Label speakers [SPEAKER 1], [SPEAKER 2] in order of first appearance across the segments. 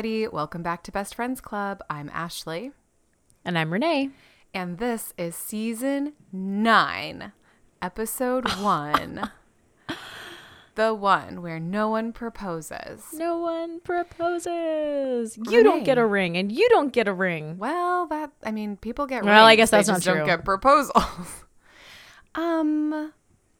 [SPEAKER 1] everybody. Welcome back to Best Friends Club. I'm Ashley,
[SPEAKER 2] And I'm Renee.
[SPEAKER 1] and this is season nine, episode one. the one where no one proposes.
[SPEAKER 2] No one proposes. You don't get a ring, and you don't get a ring.
[SPEAKER 1] Well, that, I mean, people get
[SPEAKER 2] Well, I guess
[SPEAKER 1] they
[SPEAKER 2] that's not
[SPEAKER 1] just don't get proposals. um,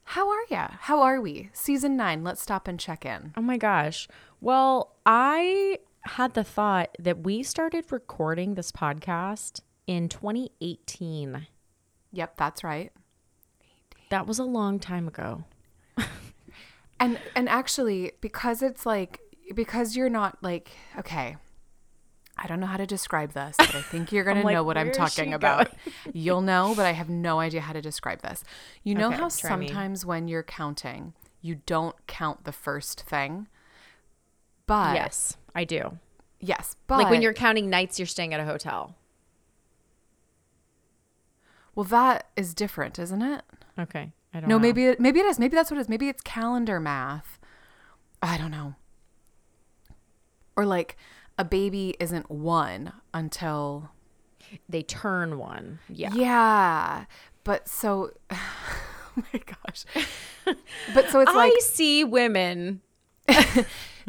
[SPEAKER 1] how are ya? How are we? Season nine. Let's stop and check in.
[SPEAKER 2] Oh my gosh. Well, I had the thought that we started recording this podcast in 2018.
[SPEAKER 1] Yep, that's right.
[SPEAKER 2] That was a long time ago.
[SPEAKER 1] And and actually, because it's like because you're not like okay, I don't know how to describe this, but I think you're gonna
[SPEAKER 2] like,
[SPEAKER 1] know what I'm talking about. You'll know, but I have no idea how to describe this. You know
[SPEAKER 2] Okay,
[SPEAKER 1] how
[SPEAKER 2] try me.
[SPEAKER 1] sometimes when you're counting, you don't count the first thing, but
[SPEAKER 2] yes, I do.
[SPEAKER 1] yes, but
[SPEAKER 2] like when you're counting nights you're staying at a hotel.
[SPEAKER 1] well, that is different, isn't it?
[SPEAKER 2] Okay. I don't
[SPEAKER 1] No,
[SPEAKER 2] know.
[SPEAKER 1] maybe it, maybe it is. Maybe that's what it is. Maybe it's calendar math. I don't know. Or like a baby isn't one until
[SPEAKER 2] they turn one. Yeah.
[SPEAKER 1] yeah. But so oh my gosh. But so it's
[SPEAKER 2] I
[SPEAKER 1] like I
[SPEAKER 2] see women.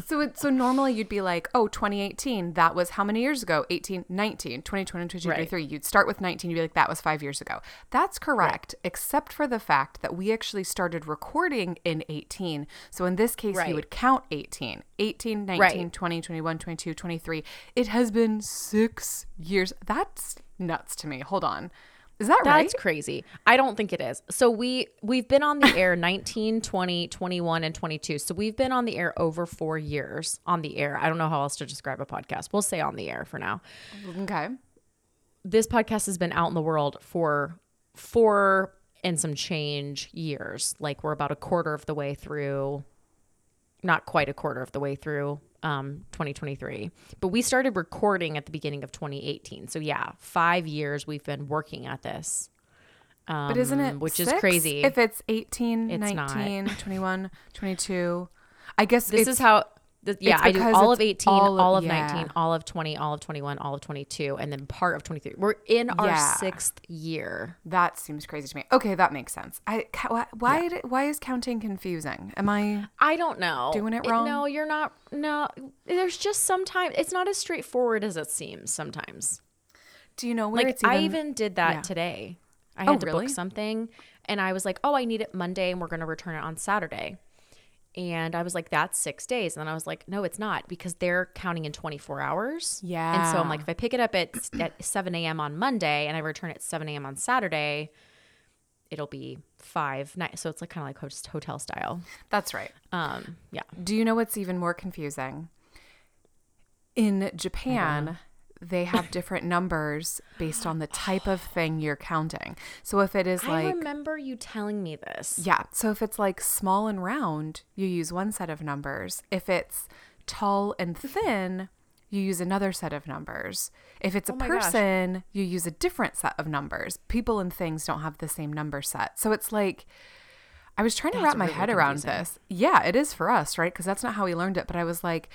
[SPEAKER 1] so it, so normally you'd be like, "Oh, 2018, that was how many years ago? 18, 19, 2020, 2022,
[SPEAKER 2] Right.
[SPEAKER 1] 2023." You'd start with 19, you'd be like, "That was 5 years ago." That's correct, except for the fact that we actually started recording in 18. So in this case,
[SPEAKER 2] Right.
[SPEAKER 1] you would count 18. 18, 19,
[SPEAKER 2] Right.
[SPEAKER 1] 20, 21, 22, 23. It has been 6 years. That's nuts to me. Hold on. Is that right?
[SPEAKER 2] That's crazy. I don't think it is. So we we've been on the air 19, 20, 21 and 22. So we've been on the air over 4 years on the air. I don't know how else to describe a podcast. We'll say on the air for now.
[SPEAKER 1] Okay.
[SPEAKER 2] This podcast has been out in the world for 4 and some change years. Like we're about a quarter of the way through not quite a quarter of the way through um, 2023. But we started recording at the beginning of 2018. So yeah, 5 years we've been working at this.
[SPEAKER 1] But isn't it
[SPEAKER 2] um, which is crazy.
[SPEAKER 1] If it's 18,
[SPEAKER 2] It's not.
[SPEAKER 1] 19, 21, 22. I guess
[SPEAKER 2] This is how. Th- yeah, I do all of 18,
[SPEAKER 1] all
[SPEAKER 2] all
[SPEAKER 1] of- yeah.
[SPEAKER 2] 19, all of 20, all of 21, all of 22, and then part of 23. We're in our
[SPEAKER 1] Yeah.
[SPEAKER 2] sixth year.
[SPEAKER 1] that seems crazy to me. Okay, that makes sense. I why why, why is counting confusing? Am I
[SPEAKER 2] I don't know.
[SPEAKER 1] Doing it wrong?
[SPEAKER 2] No, you're not. No, there's just sometimes it's not as straightforward as it seems sometimes.
[SPEAKER 1] Do you know where
[SPEAKER 2] Like
[SPEAKER 1] it's even,
[SPEAKER 2] I even did that today. I
[SPEAKER 1] Oh,
[SPEAKER 2] had to
[SPEAKER 1] really?
[SPEAKER 2] book something, and I was like, "Oh, I need it Monday, and we're going to return it on Saturday." And I was like, "That's six days." And then I was like, "No, it's not because they're counting in 24 hours." Yeah. And so I'm like, if I pick it up at at 7 a.m. on Monday and I return at 7 a.m. on Saturday, it'll be five nights. So it's like kind of like host- hotel style.
[SPEAKER 1] That's right.
[SPEAKER 2] Um, yeah.
[SPEAKER 1] Do you know what's even more confusing? In Japan, they have different numbers based on the type of thing you're counting. So if it is
[SPEAKER 2] I
[SPEAKER 1] like
[SPEAKER 2] remember you telling me this.
[SPEAKER 1] Yeah. So if it's like small and round, you use one set of numbers. If it's tall and thin, you use another set of numbers. If it's a
[SPEAKER 2] Oh gosh.
[SPEAKER 1] person, you use a different set of numbers. People and things don't have the same number set. So it's like I was trying to wrap my
[SPEAKER 2] really
[SPEAKER 1] head around
[SPEAKER 2] confusing.
[SPEAKER 1] this. Yeah, it is for us, right? Because that's not how we learned it. But I was like,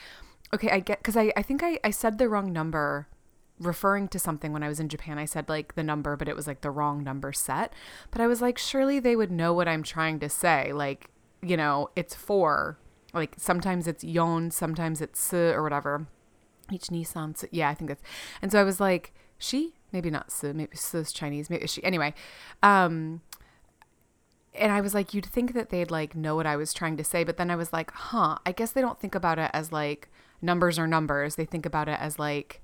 [SPEAKER 1] okay, I get, because I, I think I, I said the wrong number referring to something when I was in Japan. I said like the number, but it was like the wrong number set. But I was like, surely they would know what I'm trying to say. Like, you know, it's four. Like sometimes it's yon, sometimes it's s or whatever. Each Nissan. s- Yeah, I think that's. And so I was like, she? Maybe not s, maybe s is Chinese. Maybe she. Anyway. Um, and I was like, you'd think that they'd like know what I was trying to say, but then I was like, huh, I guess they don't think about it as like numbers are numbers. They think about it as like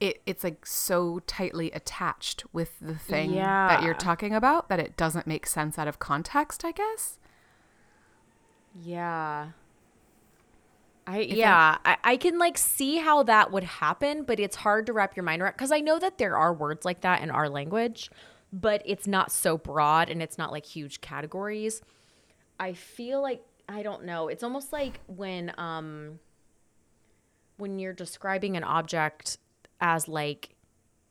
[SPEAKER 1] it it's like so tightly attached with the thing that you're talking about that it doesn't make sense out of context, I guess.
[SPEAKER 2] Yeah. I yeah, I, I can like see how that would happen, but it's hard to wrap your mind around because I know that there are words like that in our language, but it's not so broad and it's not like huge categories. I feel like I don't know. It's almost like when um when you're describing an object as like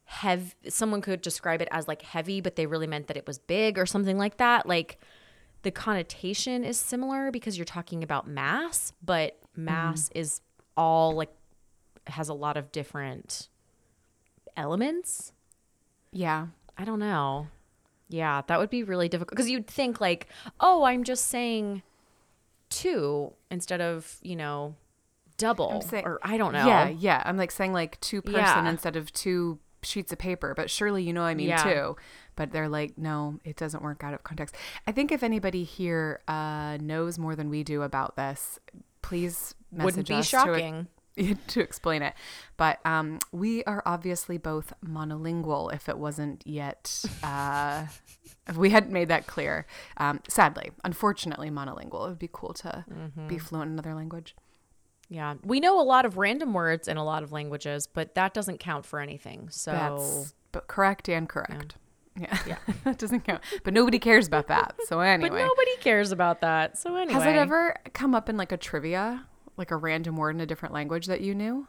[SPEAKER 2] heavy someone could describe it as like heavy but they really meant that it was big or something like that like the connotation is similar because you're talking about mass but mass mm-hmm. is all like has a lot of different elements.
[SPEAKER 1] Yeah.
[SPEAKER 2] I don't know. Yeah, that would be really difficult because you'd think like, oh, I'm just saying two instead of you know double
[SPEAKER 1] saying-
[SPEAKER 2] or I don't know.
[SPEAKER 1] Yeah, yeah. I'm like saying like two person
[SPEAKER 2] Yeah.
[SPEAKER 1] instead of two sheets of paper, but surely you know I mean
[SPEAKER 2] Yeah.
[SPEAKER 1] two. But they're like, no, it doesn't work out of context. I think if anybody here uh, knows more than we do about this, please message us
[SPEAKER 2] shocking.
[SPEAKER 1] To, to explain it. But um, we are obviously both monolingual. If it wasn't yet, uh, if we hadn't made that clear. Um, sadly, unfortunately, monolingual. It would be cool to
[SPEAKER 2] Mm-hmm.
[SPEAKER 1] be fluent in another language.
[SPEAKER 2] Yeah, we know a lot of random words in a lot of languages, but that doesn't count for anything. So
[SPEAKER 1] That's but correct and correct. Yeah.
[SPEAKER 2] Yeah.
[SPEAKER 1] that doesn't count. But nobody cares about that. So anyway.
[SPEAKER 2] But nobody cares about that. So anyway,
[SPEAKER 1] Has it ever come up in like a trivia, like a random word in a different language that you knew?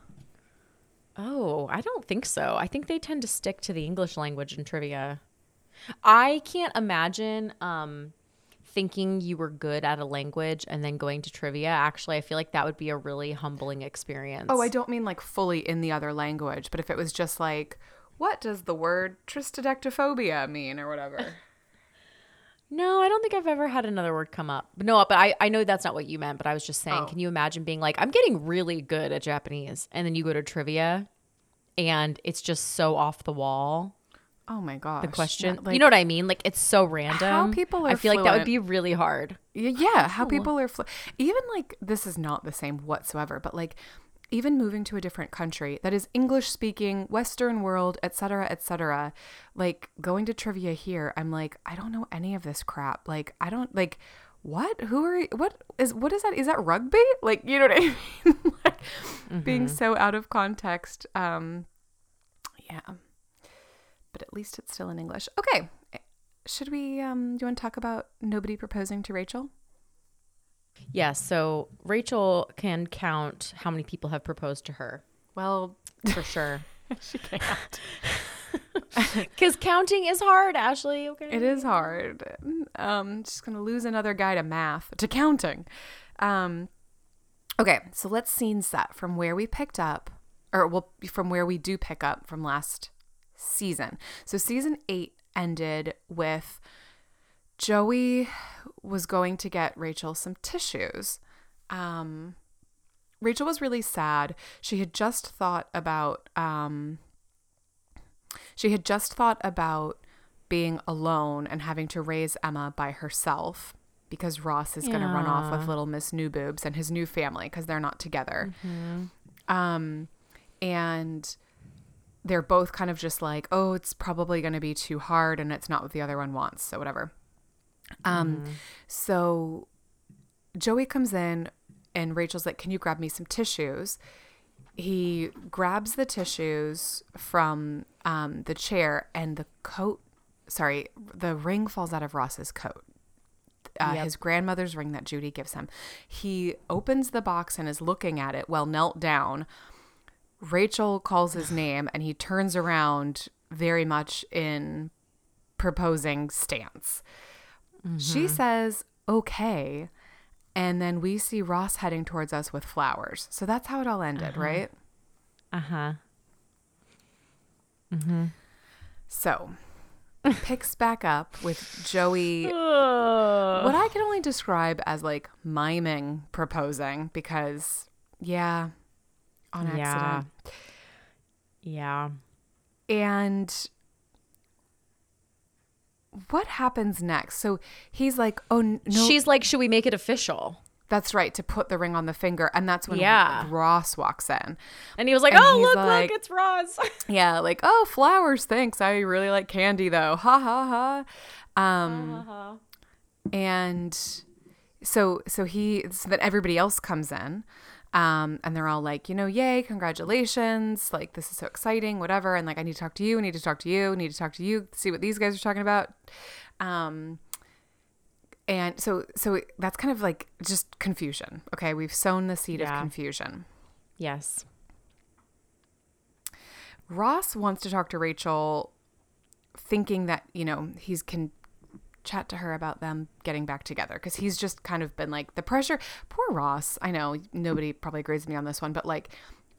[SPEAKER 2] Oh, I don't think so. I think they tend to stick to the English language in trivia. I can't imagine um, thinking you were good at a language and then going to trivia. Actually, I feel like that would be a really humbling experience.
[SPEAKER 1] Oh, I don't mean like fully in the other language, but if it was just like, what does the word tristodectophobia mean or whatever?
[SPEAKER 2] No, I don't think I've ever had another word come up. No, but I, I know that's not what you meant, but I was just saying,
[SPEAKER 1] Oh.
[SPEAKER 2] can you imagine being like, I'm getting really good at Japanese, and then you go to trivia and it's just so off the wall.
[SPEAKER 1] Oh my gosh.
[SPEAKER 2] The question,
[SPEAKER 1] Yeah, like-
[SPEAKER 2] you know what I mean? Like it's so random.
[SPEAKER 1] How
[SPEAKER 2] people
[SPEAKER 1] are I
[SPEAKER 2] feel like that would be really hard.
[SPEAKER 1] Yeah, how people are fl- even like this is not the same whatsoever, but like even moving to a different country that is English speaking, Western world, etc., etc. Like going to trivia here, I'm like, I don't know any of this crap. Like, I don't like what? Who are? What is? What is that? Is that rugby? Like, you know what I mean? like being so out of context. Um, yeah. But at least it's still in English. Okay. Should we? Um, do you want to talk about nobody proposing to Rachel?
[SPEAKER 2] Yeah, so Rachel can count how many people have proposed to her
[SPEAKER 1] Well,
[SPEAKER 2] for sure.
[SPEAKER 1] she can't.
[SPEAKER 2] Because counting is hard, Ashley. Okay.
[SPEAKER 1] It is hard. Um, just gonna lose another guy to math, to counting. Um, okay, so let's scene set from where we picked up, or well, from where we do pick up from last season. So season eight ended with Joey was going to get Rachel some tissues. Um, Rachel was really sad. She had just thought about um, she had just thought about being alone and having to raise Emma by herself because Ross is going to run off with little Miss New Boobs and his new family because they're not together. Um, and they're both kind of just like, oh, it's probably going to be too hard and it's not what the other one wants. So, whatever. Um, so Joey comes in and Rachel's like, Can you grab me some tissues? He grabs the tissues from um, the chair and the coat, sorry, the ring falls out of Ross's coat. Uh,
[SPEAKER 2] Yep.
[SPEAKER 1] His grandmother's ring that Judy gives him. He opens the box and is looking at it while knelt down. Rachel calls his name and he turns around very much in proposing stance. She says, okay. And then we see Ross heading towards us with flowers. So that's how it all ended, right?
[SPEAKER 2] Uh huh. Mm-hmm.
[SPEAKER 1] So picks back up with Joey, what I can only describe as like miming proposing because, yeah, on accident.
[SPEAKER 2] Yeah. Yeah.
[SPEAKER 1] And what happens next? So he's like, oh, no.
[SPEAKER 2] She's like, should we make it official?
[SPEAKER 1] That's right, to put the ring on the finger. And that's when
[SPEAKER 2] Yeah.
[SPEAKER 1] Ross walks in.
[SPEAKER 2] And he was like,
[SPEAKER 1] And
[SPEAKER 2] oh, look,
[SPEAKER 1] like-
[SPEAKER 2] look, it's Ross.
[SPEAKER 1] Yeah, like, oh, flowers, thanks. I really like candy though. Ha ha ha. Um and so so he so then everybody else comes in. Um, and they're all like, you know, yay, congratulations. Like, this is so exciting, whatever. And like, I need to talk to you, I need to talk to you, I need to talk to you, see what these guys are talking about. Um, and so, so that's kind of like just confusion. Okay. We've sown the seed
[SPEAKER 2] Yeah.
[SPEAKER 1] of confusion.
[SPEAKER 2] yes.
[SPEAKER 1] Ross wants to talk to Rachel, thinking that, you know, he's can chat to her about them getting back together because he's just kind of been like the pressure. Poor Ross. I know nobody probably agrees with me on this one, but like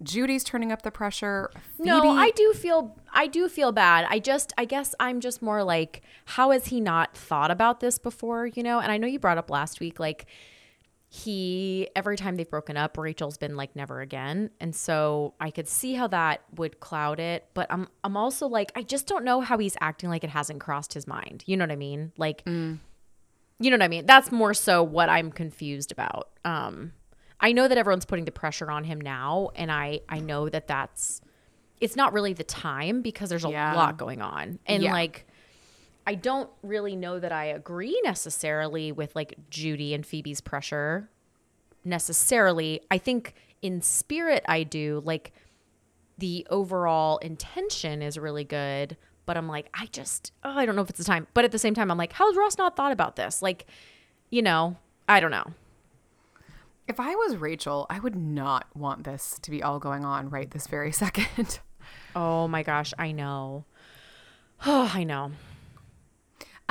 [SPEAKER 1] Judy's turning up the pressure.
[SPEAKER 2] No, I do feel I do feel bad. I just I guess I'm just more like how has he not thought about this before, you know? And I know you brought up last week like he every time they've broken up, Rachel's been like never again. And so I could see how that would cloud it, but I'm I'm also like I just don't know how he's acting like it hasn't crossed his mind. You know what I mean? Like you know what I mean? That's more so what I'm confused about. Um I know that everyone's putting the pressure on him now and I I know that that's it's not really the time because there's a
[SPEAKER 1] Yeah.
[SPEAKER 2] lot going on. And
[SPEAKER 1] Yeah.
[SPEAKER 2] like I don't really know that I agree necessarily with like Judy and Phoebe's pressure necessarily. I think in spirit I do. Like the overall intention is really good, but I'm like I just oh, I don't know if it's the time. But at the same time I'm like how's Ross not thought about this? Like you know, I don't know.
[SPEAKER 1] If I was Rachel, I would not want this to be all going on right this very second.
[SPEAKER 2] Oh my gosh, I know. Oh, I know.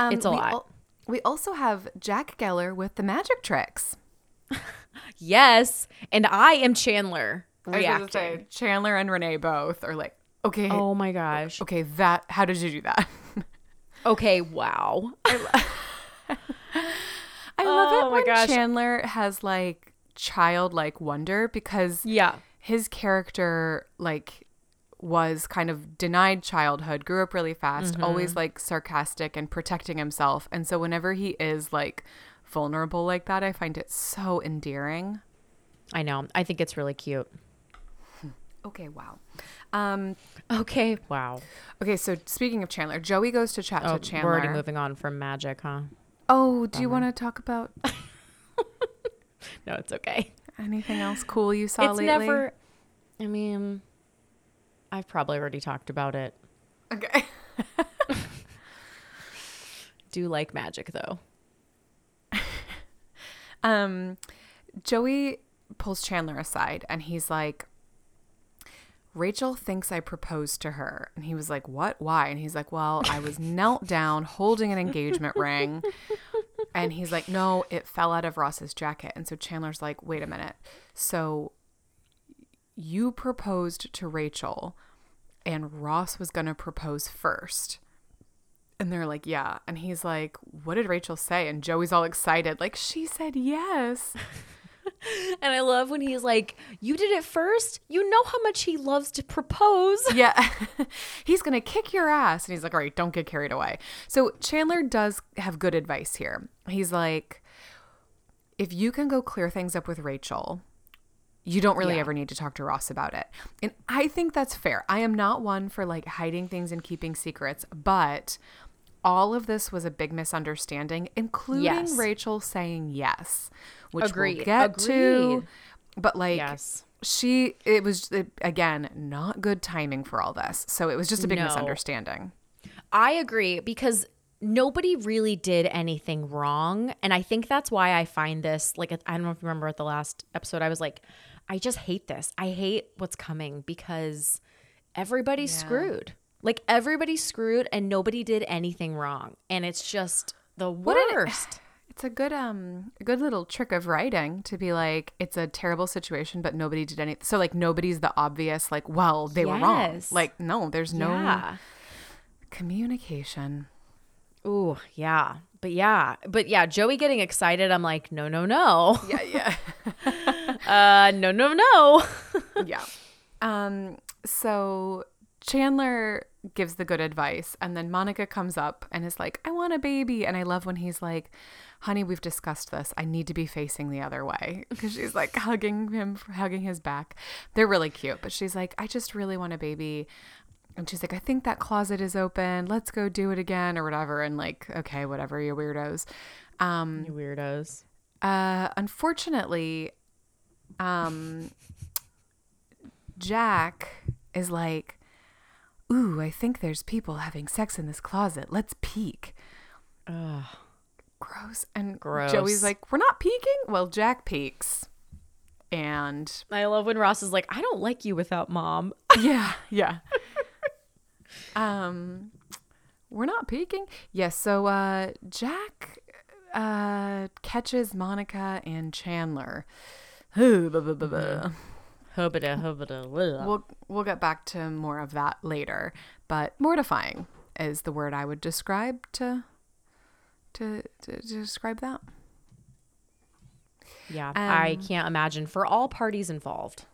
[SPEAKER 1] Um,
[SPEAKER 2] It's a
[SPEAKER 1] we
[SPEAKER 2] lot.
[SPEAKER 1] al- we also have Jack Geller with the magic tricks.
[SPEAKER 2] Yes, and I am Chandler
[SPEAKER 1] I was gonna
[SPEAKER 2] reacting.
[SPEAKER 1] say, Chandler and Renee both are like, okay,
[SPEAKER 2] Oh my gosh.
[SPEAKER 1] okay, that. How did you do that?
[SPEAKER 2] Okay, wow.
[SPEAKER 1] I love
[SPEAKER 2] Oh
[SPEAKER 1] it
[SPEAKER 2] my
[SPEAKER 1] when
[SPEAKER 2] gosh.
[SPEAKER 1] Chandler has like childlike wonder because
[SPEAKER 2] Yeah.
[SPEAKER 1] his character like was kind of denied childhood, grew up really fast,
[SPEAKER 2] Mm-hmm.
[SPEAKER 1] always like sarcastic and protecting himself. And so whenever he is like vulnerable like that, I find it so endearing.
[SPEAKER 2] I know. I think it's really cute.
[SPEAKER 1] Okay, wow. Um
[SPEAKER 2] Okay, wow.
[SPEAKER 1] okay, so speaking of Chandler, Joey goes to chat
[SPEAKER 2] Oh,
[SPEAKER 1] to Chandler.
[SPEAKER 2] we're already moving on from magic, huh?
[SPEAKER 1] Oh, do you want to talk about
[SPEAKER 2] No, it's okay.
[SPEAKER 1] anything else cool you saw
[SPEAKER 2] it's
[SPEAKER 1] lately?
[SPEAKER 2] never I mean I've probably already talked about it.
[SPEAKER 1] Okay.
[SPEAKER 2] Do like magic though.
[SPEAKER 1] Um, Joey pulls Chandler aside and he's like, Rachel thinks I proposed to her. And he was like, What? Why? And he's like, Well, I was knelt down holding an engagement ring. And he's like, No, it fell out of Ross's jacket. And so Chandler's like, Wait a minute. So you proposed to Rachel and Ross was going to propose first. And they're like, yeah. And he's like, what did Rachel say? And Joey's all excited, like, she said yes.
[SPEAKER 2] And I love when he's like, "You did it first. You know how much he loves to propose."
[SPEAKER 1] yeah. he's going to kick your ass. And he's like, all right, don't get carried away. So Chandler does have good advice here. He's like, if you can go clear things up with Rachel, you don't really
[SPEAKER 2] Yeah.
[SPEAKER 1] ever need to talk to Ross about it. And I think that's fair. I am not one for like hiding things and keeping secrets, but all of this was a big misunderstanding, including
[SPEAKER 2] Yes.
[SPEAKER 1] Rachel saying yes, which
[SPEAKER 2] Agreed.
[SPEAKER 1] we'll get to. But like,
[SPEAKER 2] Yes.
[SPEAKER 1] she, it was it, again not good timing for all this. So it was just a big
[SPEAKER 2] No.
[SPEAKER 1] misunderstanding.
[SPEAKER 2] I agree because nobody really did anything wrong. And I think that's why I find this like, I don't know if you remember at the last episode, I was like, I just hate this. I hate what's coming because everybody's screwed. Like, everybody's screwed and nobody did anything wrong. And it's just the worst.
[SPEAKER 1] It's a good um a good little trick of writing to be like it's a terrible situation but nobody did anything. So like nobody's the obvious like well they were wrong. Like no, there's no
[SPEAKER 2] yeah.
[SPEAKER 1] communication.
[SPEAKER 2] Ooh, yeah. But yeah. But yeah, Joey getting excited. I'm like, no, no, no.
[SPEAKER 1] Yeah, yeah.
[SPEAKER 2] Uh, no, no, no.
[SPEAKER 1] yeah. Um so Chandler gives the good advice and then Monica comes up and is like, "I want a baby." And I love when he's like, "Honey, we've discussed this. I need to be facing the other way." Cuz she's like hugging him, hugging his back. They're really cute, but she's like, "I just really want a baby." And she's like, "I think that closet is open. Let's go do it again or whatever." And like, "Okay, whatever, you weirdos." Um
[SPEAKER 2] You weirdos.
[SPEAKER 1] uh, unfortunately, um, Jack is like, "Ooh, I think there's people having sex in this closet. Let's peek."
[SPEAKER 2] Ugh.
[SPEAKER 1] Gross. And
[SPEAKER 2] Gross.
[SPEAKER 1] Joey's like, "We're not peeking." Well, Jack peeks, and
[SPEAKER 2] I love when Ross is like, I don't like you without mom.
[SPEAKER 1] yeah, yeah. um, we're not peeking. Yes. so, uh, Jack, uh, catches Monica and Chandler. We'll we'll get back to more of that later, but mortifying is the word I would describe to to, to, to describe that.
[SPEAKER 2] Yeah, I can't imagine for all parties involved.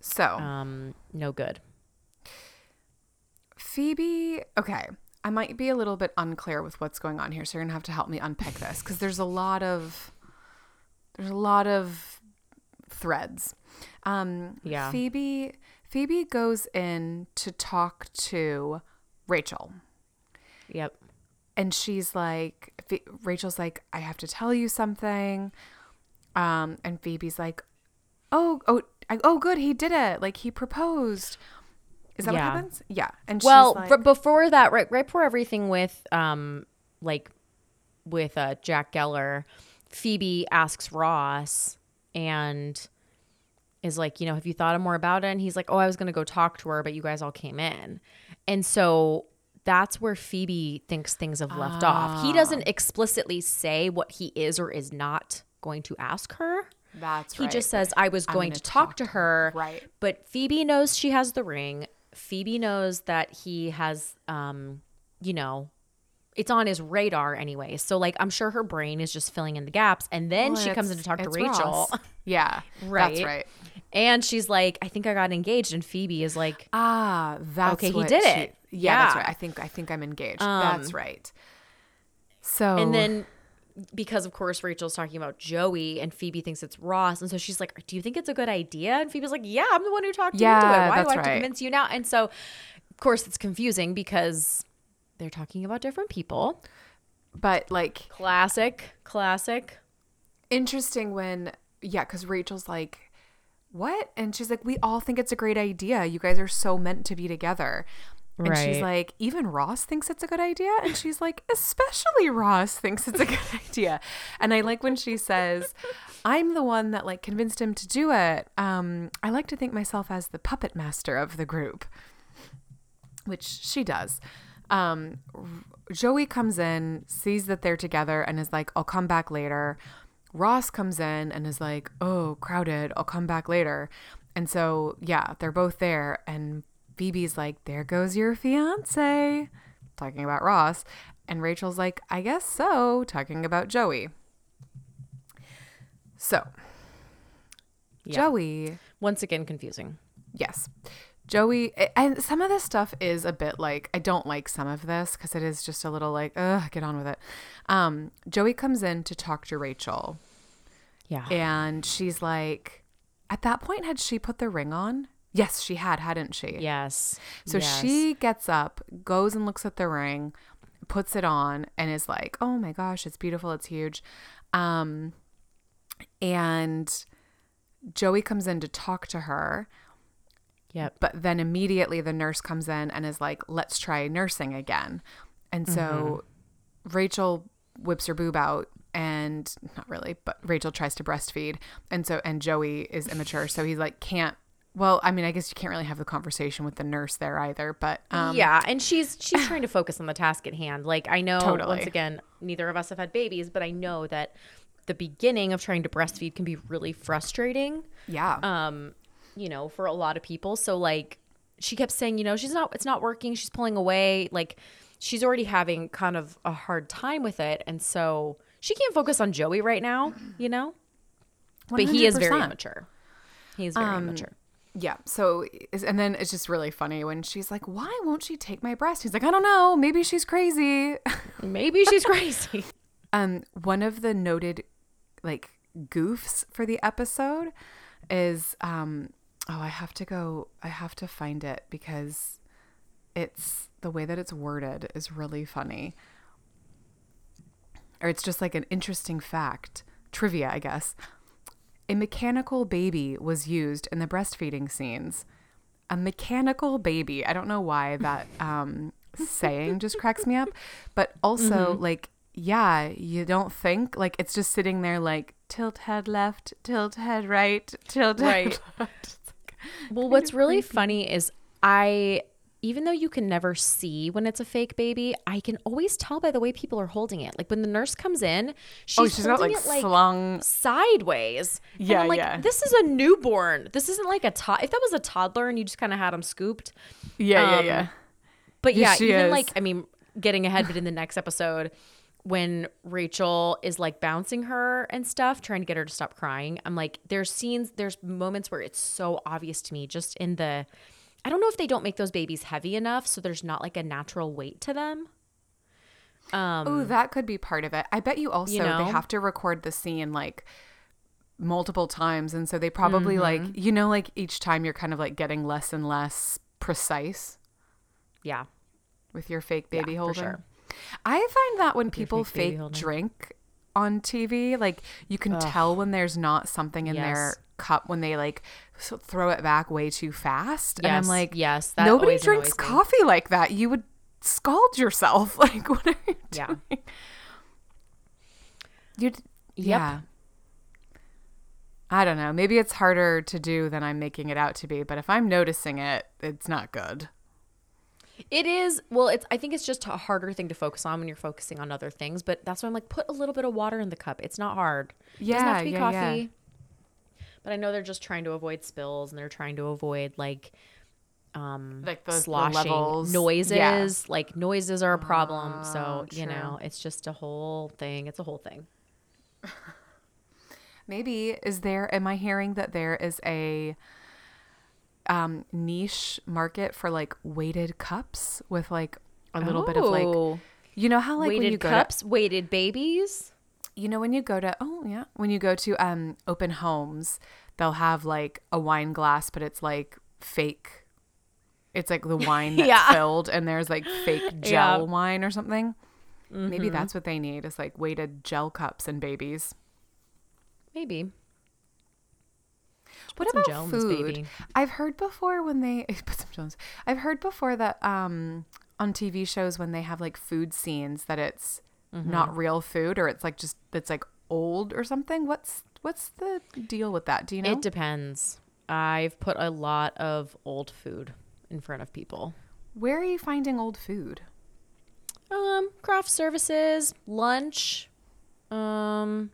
[SPEAKER 1] So,
[SPEAKER 2] Um, no good.
[SPEAKER 1] Phoebe, okay, I might be a little bit unclear with what's going on here, so you're gonna have to help me unpick this because there's a lot of there's a lot of threads. Um,
[SPEAKER 2] Yeah.
[SPEAKER 1] Phoebe Phoebe goes in to talk to Rachel,
[SPEAKER 2] Yep.
[SPEAKER 1] and she's like, Rachel's like, I have to tell you something, um, and Phoebe's like, oh, oh, oh, good, he did it, like he proposed. Is that
[SPEAKER 2] Yeah.
[SPEAKER 1] what happens? Yeah, and
[SPEAKER 2] Well,
[SPEAKER 1] she's like,
[SPEAKER 2] r- before that, right, right before everything with, um, like, with uh, Jack Geller, Phoebe asks Ross and is like, you know, have you thought more about it? And he's like, oh, I was gonna go talk to her, but you guys all came in, and so that's where Phoebe thinks things have left off. He
[SPEAKER 1] Ah.
[SPEAKER 2] doesn't explicitly say what he is or is not going to ask her.
[SPEAKER 1] That's
[SPEAKER 2] He
[SPEAKER 1] right.
[SPEAKER 2] just says, I was going
[SPEAKER 1] gonna
[SPEAKER 2] talk,
[SPEAKER 1] talk
[SPEAKER 2] to
[SPEAKER 1] to
[SPEAKER 2] her.
[SPEAKER 1] Right.
[SPEAKER 2] But Phoebe knows she has the ring. Phoebe knows that he has, um, you know, it's on his radar anyway. So, like, I'm sure her brain is just filling in the gaps. And then
[SPEAKER 1] Well,
[SPEAKER 2] she comes in to talk to Rachel.
[SPEAKER 1] Ross. Yeah,
[SPEAKER 2] Right.
[SPEAKER 1] That's right.
[SPEAKER 2] And she's like, I think I got engaged. And Phoebe is like,
[SPEAKER 1] Ah, that's
[SPEAKER 2] Okay, he did
[SPEAKER 1] she-
[SPEAKER 2] it.
[SPEAKER 1] Yeah, that's right. I think I think I'm engaged. that's right. So
[SPEAKER 2] and then because of course Rachel's talking about Joey and Phoebe thinks it's Ross. And so she's like, Do you think it's a good idea? And Phoebe's like, Yeah, I'm the one who talked to you into
[SPEAKER 1] Yeah,
[SPEAKER 2] it. Why do I have to convince you now? And so of course it's confusing because they're talking about different people.
[SPEAKER 1] but like
[SPEAKER 2] Classic, classic.
[SPEAKER 1] interesting when yeah, because Rachel's like, what? And she's like, we all think it's a great idea. You guys are so meant to be together. And she's like, even Ross thinks it's a good idea. And she's like, especially Ross thinks it's a good idea. And I like when she says, I'm the one that like convinced him to do it. Um, I like to think myself as the puppet master of the group, which she does. Um, Joey comes in, sees that they're together, and is like, I'll come back later. Ross comes in and is like, Oh, crowded, I'll come back later. And so, yeah, they're both there. And Phoebe's like, There goes your fiance, talking about Ross. And Rachel's like, I guess so, talking about Joey. So,
[SPEAKER 2] Yeah.
[SPEAKER 1] Joey
[SPEAKER 2] Once again, confusing.
[SPEAKER 1] Yes. Joey, and some of this stuff is a bit like, I don't like some of this because it is just a little like, ugh, get on with it. Um, Joey comes in to talk to Rachel,
[SPEAKER 2] Yeah.
[SPEAKER 1] and she's like, at that point, had she put the ring on? Yes, she had, hadn't she?
[SPEAKER 2] yes.
[SPEAKER 1] So
[SPEAKER 2] Yes.
[SPEAKER 1] she gets up, goes and looks at the ring, puts it on, and is like, "Oh my gosh, it's beautiful, it's huge." Um, and Joey comes in to talk to her,
[SPEAKER 2] Yep.
[SPEAKER 1] but then immediately the nurse comes in and is like, "Let's try nursing again." And so Rachel whips her boob out and not really, but Rachel tries to breastfeed. And so and Joey is immature, so he's like can't well, I mean, I guess you can't really have the conversation with the nurse there either, but um
[SPEAKER 2] yeah, and she's she's trying to focus on the task at hand. Like I know
[SPEAKER 1] Totally.
[SPEAKER 2] once again, neither of us have had babies, but I know that the beginning of trying to breastfeed can be really frustrating.
[SPEAKER 1] yeah.
[SPEAKER 2] Um, you know, for a lot of people. So like she kept saying, you know, she's not it's not working, she's pulling away, like she's already having kind of a hard time with it. And so she can't focus on Joey right now, you know? But he is very
[SPEAKER 1] 100%.
[SPEAKER 2] immature. He's very
[SPEAKER 1] Um,
[SPEAKER 2] immature.
[SPEAKER 1] Yeah. So, and then it's just really funny when she's like, "Why won't she take my breast?" He's like, "I don't know. Maybe she's crazy."
[SPEAKER 2] Maybe she's crazy.
[SPEAKER 1] um, one of the noted like goofs for the episode is um, oh, I have to go. I have to find it because it's the way that it's worded is really funny, or it's just like an interesting fact trivia, I guess. A mechanical baby was used in the breastfeeding scenes. A mechanical baby. I don't know why that um, saying just cracks me up, but also like, yeah, you don't think like it's just sitting there like tilt head left, tilt head right, tilt head
[SPEAKER 2] Right.
[SPEAKER 1] left.
[SPEAKER 2] Well, what's really funny is I even though you can never see when it's a fake baby, I can always tell by the way people are holding it. Like when the nurse comes in, she's,
[SPEAKER 1] oh, she's not
[SPEAKER 2] holding
[SPEAKER 1] like
[SPEAKER 2] it like
[SPEAKER 1] slung.
[SPEAKER 2] sideways. And
[SPEAKER 1] Yeah,
[SPEAKER 2] I'm like,
[SPEAKER 1] yeah.
[SPEAKER 2] this is a newborn. This isn't like a to- if that was a toddler and you just kind of had them scooped.
[SPEAKER 1] Yeah,
[SPEAKER 2] um,
[SPEAKER 1] yeah, yeah.
[SPEAKER 2] But
[SPEAKER 1] Yeah,
[SPEAKER 2] yeah, even
[SPEAKER 1] is.
[SPEAKER 2] like I mean, getting ahead, but in the next episode, when Rachel is like bouncing her and stuff, trying to get her to stop crying, I'm like, there's scenes, there's moments where it's so obvious to me, just in the. I don't know if they don't make those babies heavy enough, so there's not like a natural weight to them. Um,
[SPEAKER 1] Oh, that could be part of it. I bet you also
[SPEAKER 2] know?
[SPEAKER 1] they have to record the scene like multiple times, and so they probably like
[SPEAKER 2] Mm-hmm.
[SPEAKER 1] you know like each time you're kind of like getting less and less precise
[SPEAKER 2] yeah,
[SPEAKER 1] with your fake baby
[SPEAKER 2] for
[SPEAKER 1] holding. I find that when people
[SPEAKER 2] fake
[SPEAKER 1] drink on TV, like you can tell when there's not something in their cup when they like throw it back way too fast. and I'm like,
[SPEAKER 2] yes, that
[SPEAKER 1] nobody drinks
[SPEAKER 2] annoys me.
[SPEAKER 1] coffee like that. You would scald yourself. Like, what are you
[SPEAKER 2] Yeah.
[SPEAKER 1] doing? You, yeah. I don't know. Maybe it's harder to do than I'm making it out to be, but if I'm noticing it, it's not good.
[SPEAKER 2] It is well. It's I think it's just a harder thing to focus on when you're focusing on other things. But that's why I'm like, put a little bit of water in the cup. It's not hard. it doesn't have
[SPEAKER 1] Yeah,
[SPEAKER 2] to be
[SPEAKER 1] yeah,
[SPEAKER 2] coffee.
[SPEAKER 1] yeah.
[SPEAKER 2] But I know they're just trying to avoid spills and they're trying to avoid like um
[SPEAKER 1] Like the- the
[SPEAKER 2] sloshing
[SPEAKER 1] levels.
[SPEAKER 2] noises.
[SPEAKER 1] Yeah.
[SPEAKER 2] Like noises are a problem. so you know, it's just a whole thing. It's a whole thing.
[SPEAKER 1] Maybe is there? Am I hearing that there is a um, niche market for like weighted cups with like a little bit of like
[SPEAKER 2] Oh,
[SPEAKER 1] you know how like when you
[SPEAKER 2] weighted
[SPEAKER 1] go
[SPEAKER 2] cups, weighted babies.
[SPEAKER 1] you know when you go to oh yeah when you go to um open homes they'll have like a wine glass but it's like fake it's like the wine that's
[SPEAKER 2] Yeah.
[SPEAKER 1] filled and there's like fake
[SPEAKER 2] Yeah.
[SPEAKER 1] gel wine or something maybe
[SPEAKER 2] Mm-hmm.
[SPEAKER 1] that's what they need is like weighted gel cups and babies
[SPEAKER 2] Maybe.
[SPEAKER 1] What about
[SPEAKER 2] this
[SPEAKER 1] food?
[SPEAKER 2] baby.
[SPEAKER 1] I've heard before when they put some this- I've heard before that um on TV shows when they have like food scenes that it's
[SPEAKER 2] Mm-hmm.
[SPEAKER 1] not real food or it's like just it's like old or something. What's what's the deal with that? Do you know?
[SPEAKER 2] It depends. I've put a lot of old food in front of people.
[SPEAKER 1] Where are you finding old food?
[SPEAKER 2] Um, craft services, lunch. Um,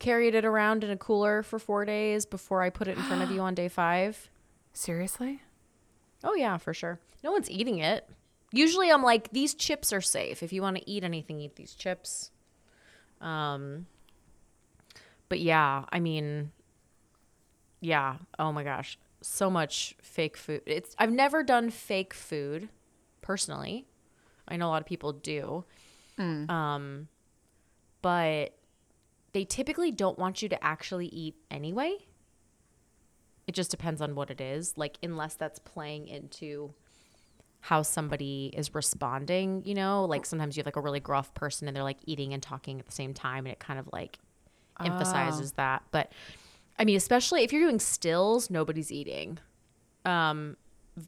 [SPEAKER 2] carried it around in a cooler for four days before I put it in front of you on day five.
[SPEAKER 1] Seriously?
[SPEAKER 2] Oh yeah, for sure. No one's eating it. Usually, I'm like, these chips are safe. If you want to eat anything, eat these chips. Um, but yeah, I mean, yeah. Oh my gosh, so much fake food. It's I've never done fake food personally. I know a lot of people do. Um, but they typically don't want you to actually eat anyway. It just depends on what it is. Like unless that's playing into how somebody is responding, you know, like sometimes you have like a really gruff person and they're like eating and talking at the same time and it kind of like emphasizes that. But I mean, especially if you're doing stills, nobody's eating. Um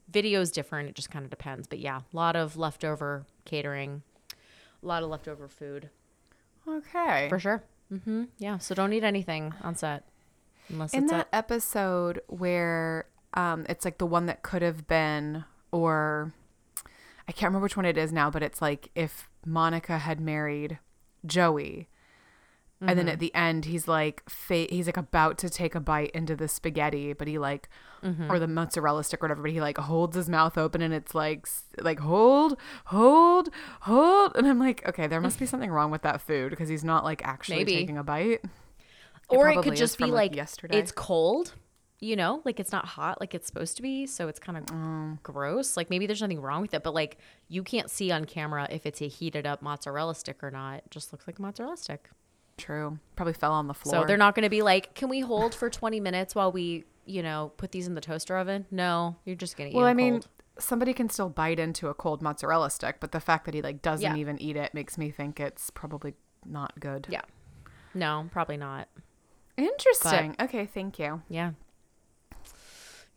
[SPEAKER 2] video is different, it just kind of depends. But yeah, a lot of leftover catering, a lot of leftover food
[SPEAKER 1] Okay.
[SPEAKER 2] for sure. Mhm. Yeah, so don't eat anything on set unless
[SPEAKER 1] in
[SPEAKER 2] it's
[SPEAKER 1] that
[SPEAKER 2] at
[SPEAKER 1] episode where um it's like the one that could have been or I can't remember which one it is now, but it's like if Monica had married Joey. And
[SPEAKER 2] Mm-hmm.
[SPEAKER 1] then at the end, he's like, fa- he's like about to take a bite into the spaghetti, but he like,
[SPEAKER 2] Mm-hmm.
[SPEAKER 1] or the mozzarella stick or whatever, but he like holds his mouth open and it's like, like hold, hold, hold, and I'm like, okay, there must be something wrong with that food because he's not like actually
[SPEAKER 2] Maybe.
[SPEAKER 1] taking a bite.
[SPEAKER 2] or it
[SPEAKER 1] probably
[SPEAKER 2] could just be like,
[SPEAKER 1] like, yesterday.
[SPEAKER 2] it's cold you know like it's not hot like it's supposed to be so it's kind of
[SPEAKER 1] Mm.
[SPEAKER 2] gross like maybe there's nothing wrong with it but like you can't see on camera if it's a heated up mozzarella stick or not it just looks like a mozzarella stick
[SPEAKER 1] True. Probably fell on the floor.
[SPEAKER 2] so they're not going to be like can we hold for 20 minutes while we you know put these in the toaster oven no you're just going to eat
[SPEAKER 1] Well, I mean,
[SPEAKER 2] cold.
[SPEAKER 1] somebody can still bite into a cold mozzarella stick, but the fact that he like doesn't
[SPEAKER 2] Yeah.
[SPEAKER 1] even eat it makes me think it's probably not good.
[SPEAKER 2] yeah no probably not
[SPEAKER 1] Interesting. okay, thank you.
[SPEAKER 2] Yeah.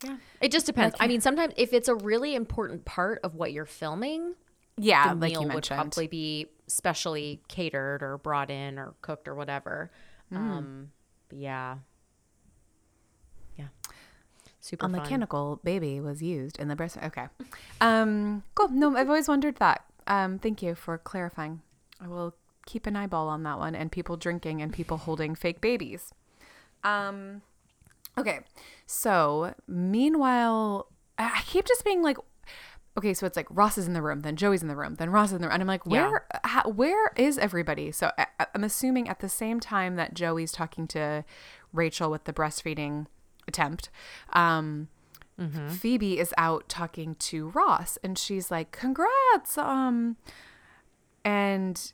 [SPEAKER 2] Yeah. It just depends. I mean, sometimes if it's a really important part of what you're filming,
[SPEAKER 1] Yeah,
[SPEAKER 2] the
[SPEAKER 1] like
[SPEAKER 2] meal
[SPEAKER 1] you
[SPEAKER 2] would probably be specially catered or brought in or cooked or whatever.
[SPEAKER 1] Mm.
[SPEAKER 2] Um, yeah. Yeah. Super
[SPEAKER 1] a
[SPEAKER 2] fun.
[SPEAKER 1] mechanical baby was used in the breast. Okay. Um, cool. No, I've always wondered that. Um, thank you for clarifying. I will keep an eyeball on that one and people drinking and people holding fake babies. Um, okay. So meanwhile, I I keep just being like, okay, so it's like Ross is in the room, then Joey's in the room, then Ross is in the room, and I'm like,
[SPEAKER 2] Yeah.
[SPEAKER 1] where, how, where is everybody? So I, I'm assuming at the same time that Joey's talking to Rachel with the breastfeeding attempt, um, Phoebe is out talking to Ross, and she's like, "Congrats!" Um, and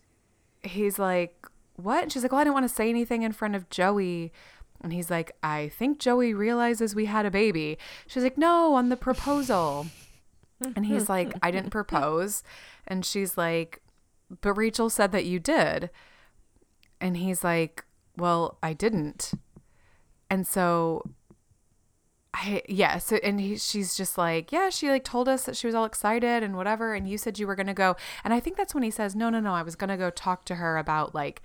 [SPEAKER 1] he's like, "What?" And she's like, "Well, I didn't want to say anything in front of Joey." And he's like, "I think Joey realizes we had a baby." She's like, "No, on the proposal." And he's like, I didn't propose. And she's like, but Rachel said that you did. And he's like, well, I didn't. And so I yeah, so and he, she's just like, yeah, she like told us that she was all excited and whatever and you said you were going to go. And I think that's when he says, "No, no, no, I was going to go talk to her about like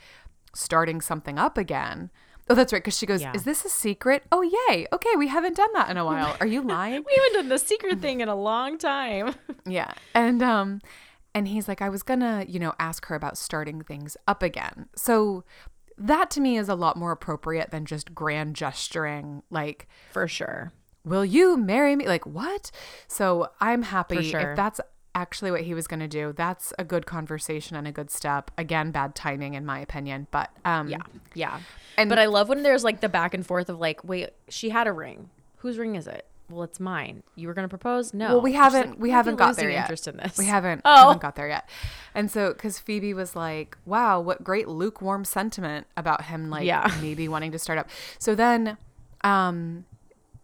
[SPEAKER 1] starting something up again." Oh, that's right, cuz she goes,
[SPEAKER 2] Yeah.
[SPEAKER 1] "Is this a secret?" Oh, yay. Okay, we haven't done that in a while. Are you lying?
[SPEAKER 2] We haven't done the secret thing in a long time.
[SPEAKER 1] Yeah. And um and he's like I was going to, you know, ask her about starting things up again. So that to me is a lot more appropriate than just grand gesturing like
[SPEAKER 2] For sure.
[SPEAKER 1] will you marry me? Like what? So I'm happy
[SPEAKER 2] sure.
[SPEAKER 1] if that's actually what he was going to do. That's a good conversation and a good step. Again, bad timing in my opinion, but um
[SPEAKER 2] Yeah. Yeah.
[SPEAKER 1] And-
[SPEAKER 2] but I love when there's like the back and forth of like, wait, she had a ring. Whose ring is it? Well, it's mine. You were gonna propose? No.
[SPEAKER 1] Well, we haven't
[SPEAKER 2] like,
[SPEAKER 1] we haven't got there yet.
[SPEAKER 2] Interest in this.
[SPEAKER 1] We haven't
[SPEAKER 2] Oh.
[SPEAKER 1] haven't got there yet. And so cuz Phoebe was like, "Wow, what great lukewarm sentiment about him like
[SPEAKER 2] Yeah.
[SPEAKER 1] maybe wanting to start up." So then um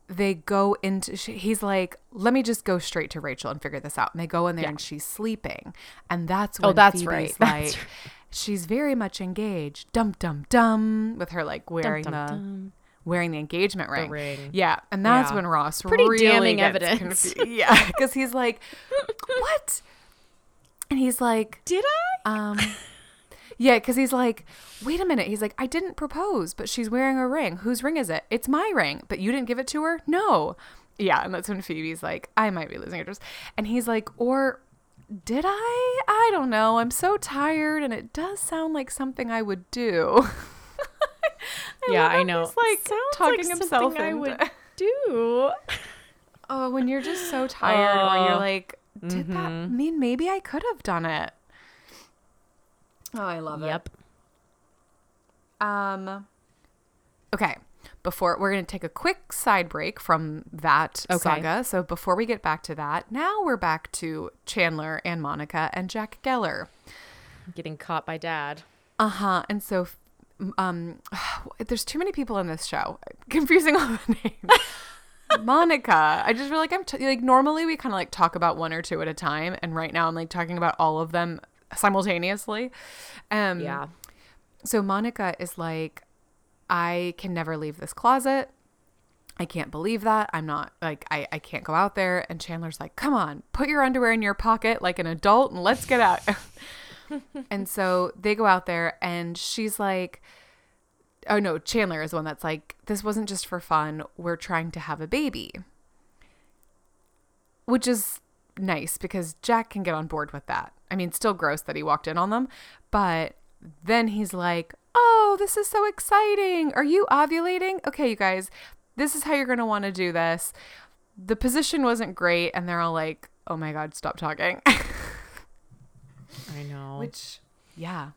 [SPEAKER 1] they go into she, he's like, "Let me just go straight to Rachel and figure this out." And they go in there
[SPEAKER 2] Yeah.
[SPEAKER 1] and she's sleeping. And that's when
[SPEAKER 2] Oh, that's
[SPEAKER 1] Phoebe's
[SPEAKER 2] right.
[SPEAKER 1] like
[SPEAKER 2] That's
[SPEAKER 1] she's very much engaged. Dum dum dum with her like wearing
[SPEAKER 2] dum,
[SPEAKER 1] the
[SPEAKER 2] dum.
[SPEAKER 1] wearing the engagement ring.
[SPEAKER 2] ring.
[SPEAKER 1] Yeah, and that's
[SPEAKER 2] Yeah.
[SPEAKER 1] when Ross
[SPEAKER 2] Pretty
[SPEAKER 1] really
[SPEAKER 2] damning
[SPEAKER 1] gets
[SPEAKER 2] evidence.
[SPEAKER 1] confu- yeah, because he's like, "What?" And he's like,
[SPEAKER 2] Did I?
[SPEAKER 1] um, yeah, because he's like, "Wait a minute." He's like, "I didn't propose, but she's wearing a ring. Whose ring is it? It's my ring, but you didn't give it to her. No." Yeah, and that's when Phoebe's like, "I might be losing interest," and he's like, "Or." Did I? I don't know. I'm so tired, and it does sound like something I would do.
[SPEAKER 2] yeah, I know.
[SPEAKER 1] he's, like,
[SPEAKER 2] Sounds
[SPEAKER 1] talking
[SPEAKER 2] like
[SPEAKER 1] himself
[SPEAKER 2] something I would do.
[SPEAKER 1] Oh, when you're just so tired, or you're
[SPEAKER 2] Oh.
[SPEAKER 1] like, did that mm-hmm. mean maybe I could have done it? Oh, I love it.
[SPEAKER 2] Yep.
[SPEAKER 1] Um. Okay. Before we're going to take a quick side break from that
[SPEAKER 2] Okay.
[SPEAKER 1] saga. So before we get back to that, now we're back to Chandler and Monica and Jack Geller.
[SPEAKER 2] Getting caught by dad.
[SPEAKER 1] Uh huh. And so, um, there's too many people in this show. Confusing all the names. Monica. I just feel like I'm t- like normally we kind of like talk about one or two at a time, and right now I'm like talking about all of them simultaneously. Um,
[SPEAKER 2] Yeah.
[SPEAKER 1] So Monica is like, I can never leave this closet. I can't believe that. I'm not like I, I can't go out there. And Chandler's like, come on, put your underwear in your pocket like an adult and let's get out. and so they go out there and she's like, oh no, Chandler is the one that's like, this wasn't just for fun. We're trying to have a baby. Which is nice because Jack can get on board with that. I mean, still gross that he walked in on them, but then he's like, "Oh, this is so exciting. Are you ovulating? Okay, you guys, this is how you're going to want to do this." The position wasn't great and they're all like, "Oh my god, stop talking."
[SPEAKER 2] I know.
[SPEAKER 1] Which yeah.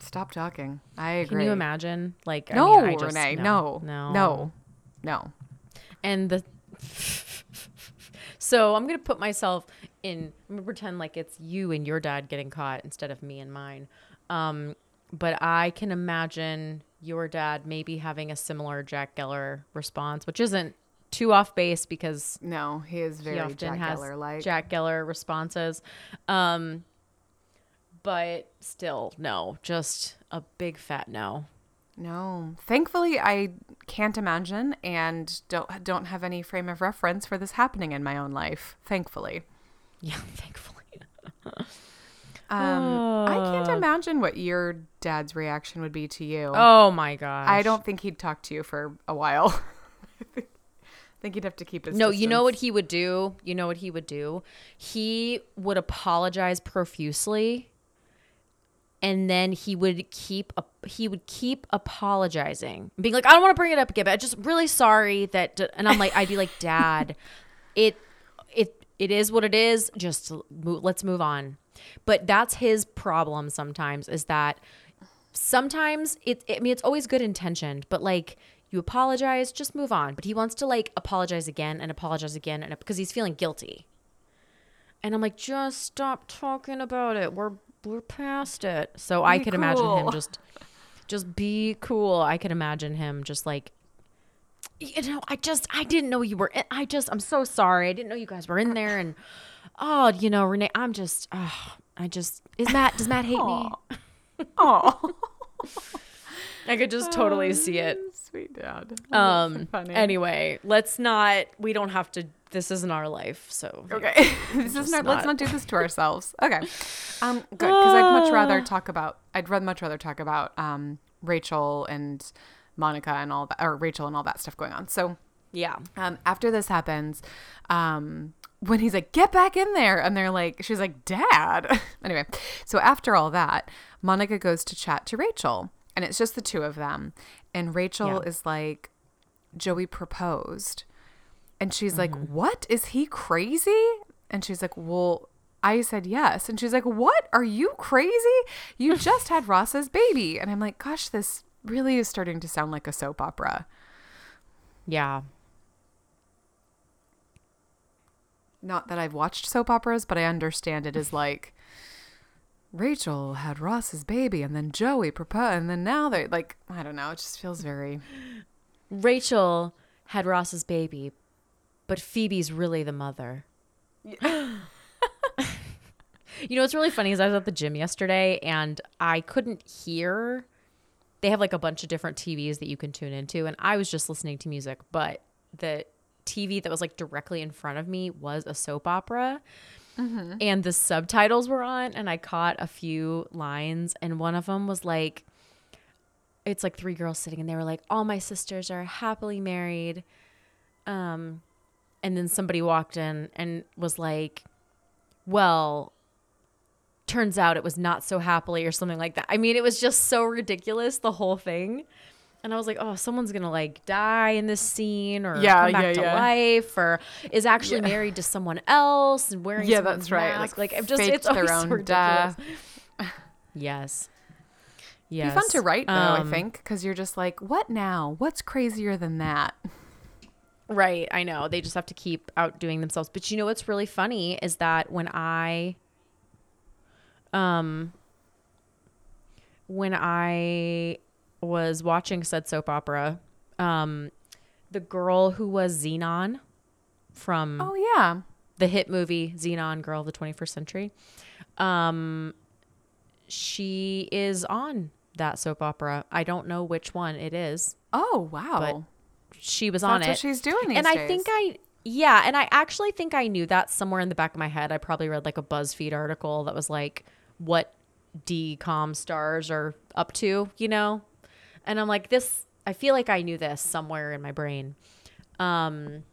[SPEAKER 1] Stop talking. I agree.
[SPEAKER 2] Can you imagine? Like, I
[SPEAKER 1] No,
[SPEAKER 2] mean, I just,
[SPEAKER 1] Renee.
[SPEAKER 2] no,
[SPEAKER 1] No. No. No.
[SPEAKER 2] And the so I'm gonna put myself in. I'm gonna pretend like it's you and your dad getting caught instead of me and mine. Um, but I can imagine your dad maybe having a similar Jack Geller response, which isn't too off base because
[SPEAKER 1] No, he is very
[SPEAKER 2] he often
[SPEAKER 1] Jack
[SPEAKER 2] has
[SPEAKER 1] Geller like.
[SPEAKER 2] Jack Geller responses. Um, but still, no, just a big fat no.
[SPEAKER 1] No. Thankfully, I can't imagine and don't don't have any frame of reference for this happening in my own life. Thankfully.
[SPEAKER 2] Yeah, thankfully.
[SPEAKER 1] Um, I can't
[SPEAKER 2] Uh.
[SPEAKER 1] imagine what your dad's reaction would be to you.
[SPEAKER 2] Oh my gosh.
[SPEAKER 1] I don't think he'd talk to you for a while. I think he'd have to keep his.
[SPEAKER 2] No, you know what he would do? You know what he would do? He would apologize profusely and then he would keep a, he would keep apologizing. Being like, "I don't want to bring it up again, but I'm just really sorry that and I'm like I'd be like, "Dad, it it is what it is. Just move, let's move on." But that's his problem sometimes is that sometimes it, I mean, it's always good intentioned, but like you apologize, just move on. But he wants to like apologize again and apologize again, and because he's feeling guilty. And I'm like, just stop talking about it. We're we're past it. So I
[SPEAKER 1] Be
[SPEAKER 2] could imagine him just just be cool. I could imagine him just like you know, I just I didn't know you were in, I just I'm so sorry. I didn't know you guys were in there and oh, you know, Renee, I'm just oh, I just is Matt does Matt hate me?
[SPEAKER 1] Oh,
[SPEAKER 2] I could just totally see it.
[SPEAKER 1] Sweet dad.
[SPEAKER 2] Um
[SPEAKER 1] funny.
[SPEAKER 2] anyway, let's not we don't have to this isn't our life, so
[SPEAKER 1] Okay, this is not, let's
[SPEAKER 2] not.
[SPEAKER 1] do this to ourselves. Okay, um, good because I'd much
[SPEAKER 2] Ah.
[SPEAKER 1] rather talk about. I'd rather much rather talk about um Rachel and Monica and all that, or Rachel and all that stuff going on. So
[SPEAKER 2] Yeah.
[SPEAKER 1] um, after this happens, um, when he's like, "Get back in there," and they're like, she's like, "Dad." anyway, so after all that, Monica goes to chat to Rachel, and it's just the two of them, and Rachel
[SPEAKER 2] Yeah.
[SPEAKER 1] is like, "Joey proposed," and she's
[SPEAKER 2] Mm-hmm.
[SPEAKER 1] like, "What is he crazy?" And she's like, "Well." I said yes. And she's like, What? Are you crazy? You just had Ross's baby. And I'm like, Gosh, this really is starting to sound like a soap opera.
[SPEAKER 2] Yeah.
[SPEAKER 1] not that I've watched soap operas, but I understand it is like Rachel had Ross's baby and then Joey proposed and then now they're like I don't know, it just feels very
[SPEAKER 2] Rachel had Ross's baby, but Phoebe's really the mother. you know what's really funny is I was at the gym yesterday and I couldn't hear. They have like a bunch of different TVs that you can tune into, and I was just listening to music, but the TV that was like directly in front of me was a soap opera. And the subtitles were on, and I caught a few lines, and one of them was like, it's like three girls sitting and they were like all my sisters are happily married um and then somebody walked in and was like well turns out it was not so happily or something like that i mean it was just so ridiculous the whole thing and i was like oh someone's gonna like die in this scene or
[SPEAKER 1] Yeah,
[SPEAKER 2] come back
[SPEAKER 1] yeah,
[SPEAKER 2] to
[SPEAKER 1] yeah.
[SPEAKER 2] life or is actually married to someone else and wearing
[SPEAKER 1] Yeah, that's right.
[SPEAKER 2] mask.
[SPEAKER 1] Like,
[SPEAKER 2] like, i'm just it's
[SPEAKER 1] their
[SPEAKER 2] so
[SPEAKER 1] own
[SPEAKER 2] ridiculous.
[SPEAKER 1] death.
[SPEAKER 2] yes
[SPEAKER 1] Be fun to write though, I
[SPEAKER 2] Um,
[SPEAKER 1] think, because you're just like, what now? What's crazier than that?
[SPEAKER 2] Right, I know. They just have to keep outdoing themselves. But you know what's really funny is that when I um when I was watching said soap opera, um the girl who was Zenon from
[SPEAKER 1] Oh yeah.
[SPEAKER 2] the hit movie Zenon Girl of the 21st Century, um she is on that soap opera. I don't know which one it is.
[SPEAKER 1] Oh wow.
[SPEAKER 2] She was
[SPEAKER 1] That's
[SPEAKER 2] on
[SPEAKER 1] what
[SPEAKER 2] it.
[SPEAKER 1] she's doing these
[SPEAKER 2] and I think. I yeah, and I actually think I knew that somewhere in the back of my head. I probably read like a BuzzFeed article that was like what DCOM stars are up to, you know? And I'm like this I feel like I knew this somewhere in my brain. Um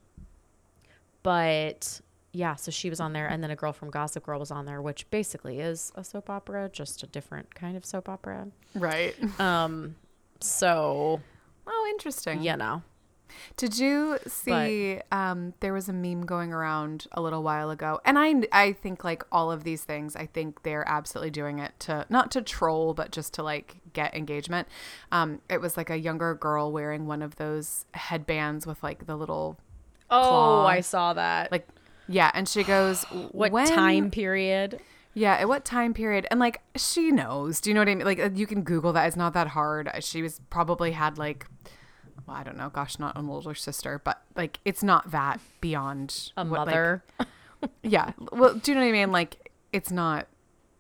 [SPEAKER 2] but yeah, so she was on there and then a girl from Gossip Girl was on there, which basically is a soap opera, just a different kind of soap opera.
[SPEAKER 1] Right.
[SPEAKER 2] Um so,
[SPEAKER 1] Oh, interesting.
[SPEAKER 2] you know.
[SPEAKER 1] Did you see? um, there was a meme going around a little while ago, and I I think like all of these things, I think they're absolutely doing it to not to troll, but just to like get engagement. Um, it was like a younger girl wearing one of those headbands with like the little
[SPEAKER 2] Oh,
[SPEAKER 1] Claw.
[SPEAKER 2] I saw that.
[SPEAKER 1] like yeah, and she goes,
[SPEAKER 2] what
[SPEAKER 1] when,
[SPEAKER 2] time period?
[SPEAKER 1] Yeah, at what time period? And like she knows. Do you know what I mean? Like uh, you can Google that. It's not that hard. She was probably had like, well, I don't know. Gosh, not an older sister, but like it's not that beyond
[SPEAKER 2] A
[SPEAKER 1] what, like-
[SPEAKER 2] mother.
[SPEAKER 1] yeah. Well, do you know what I mean? Like it's not.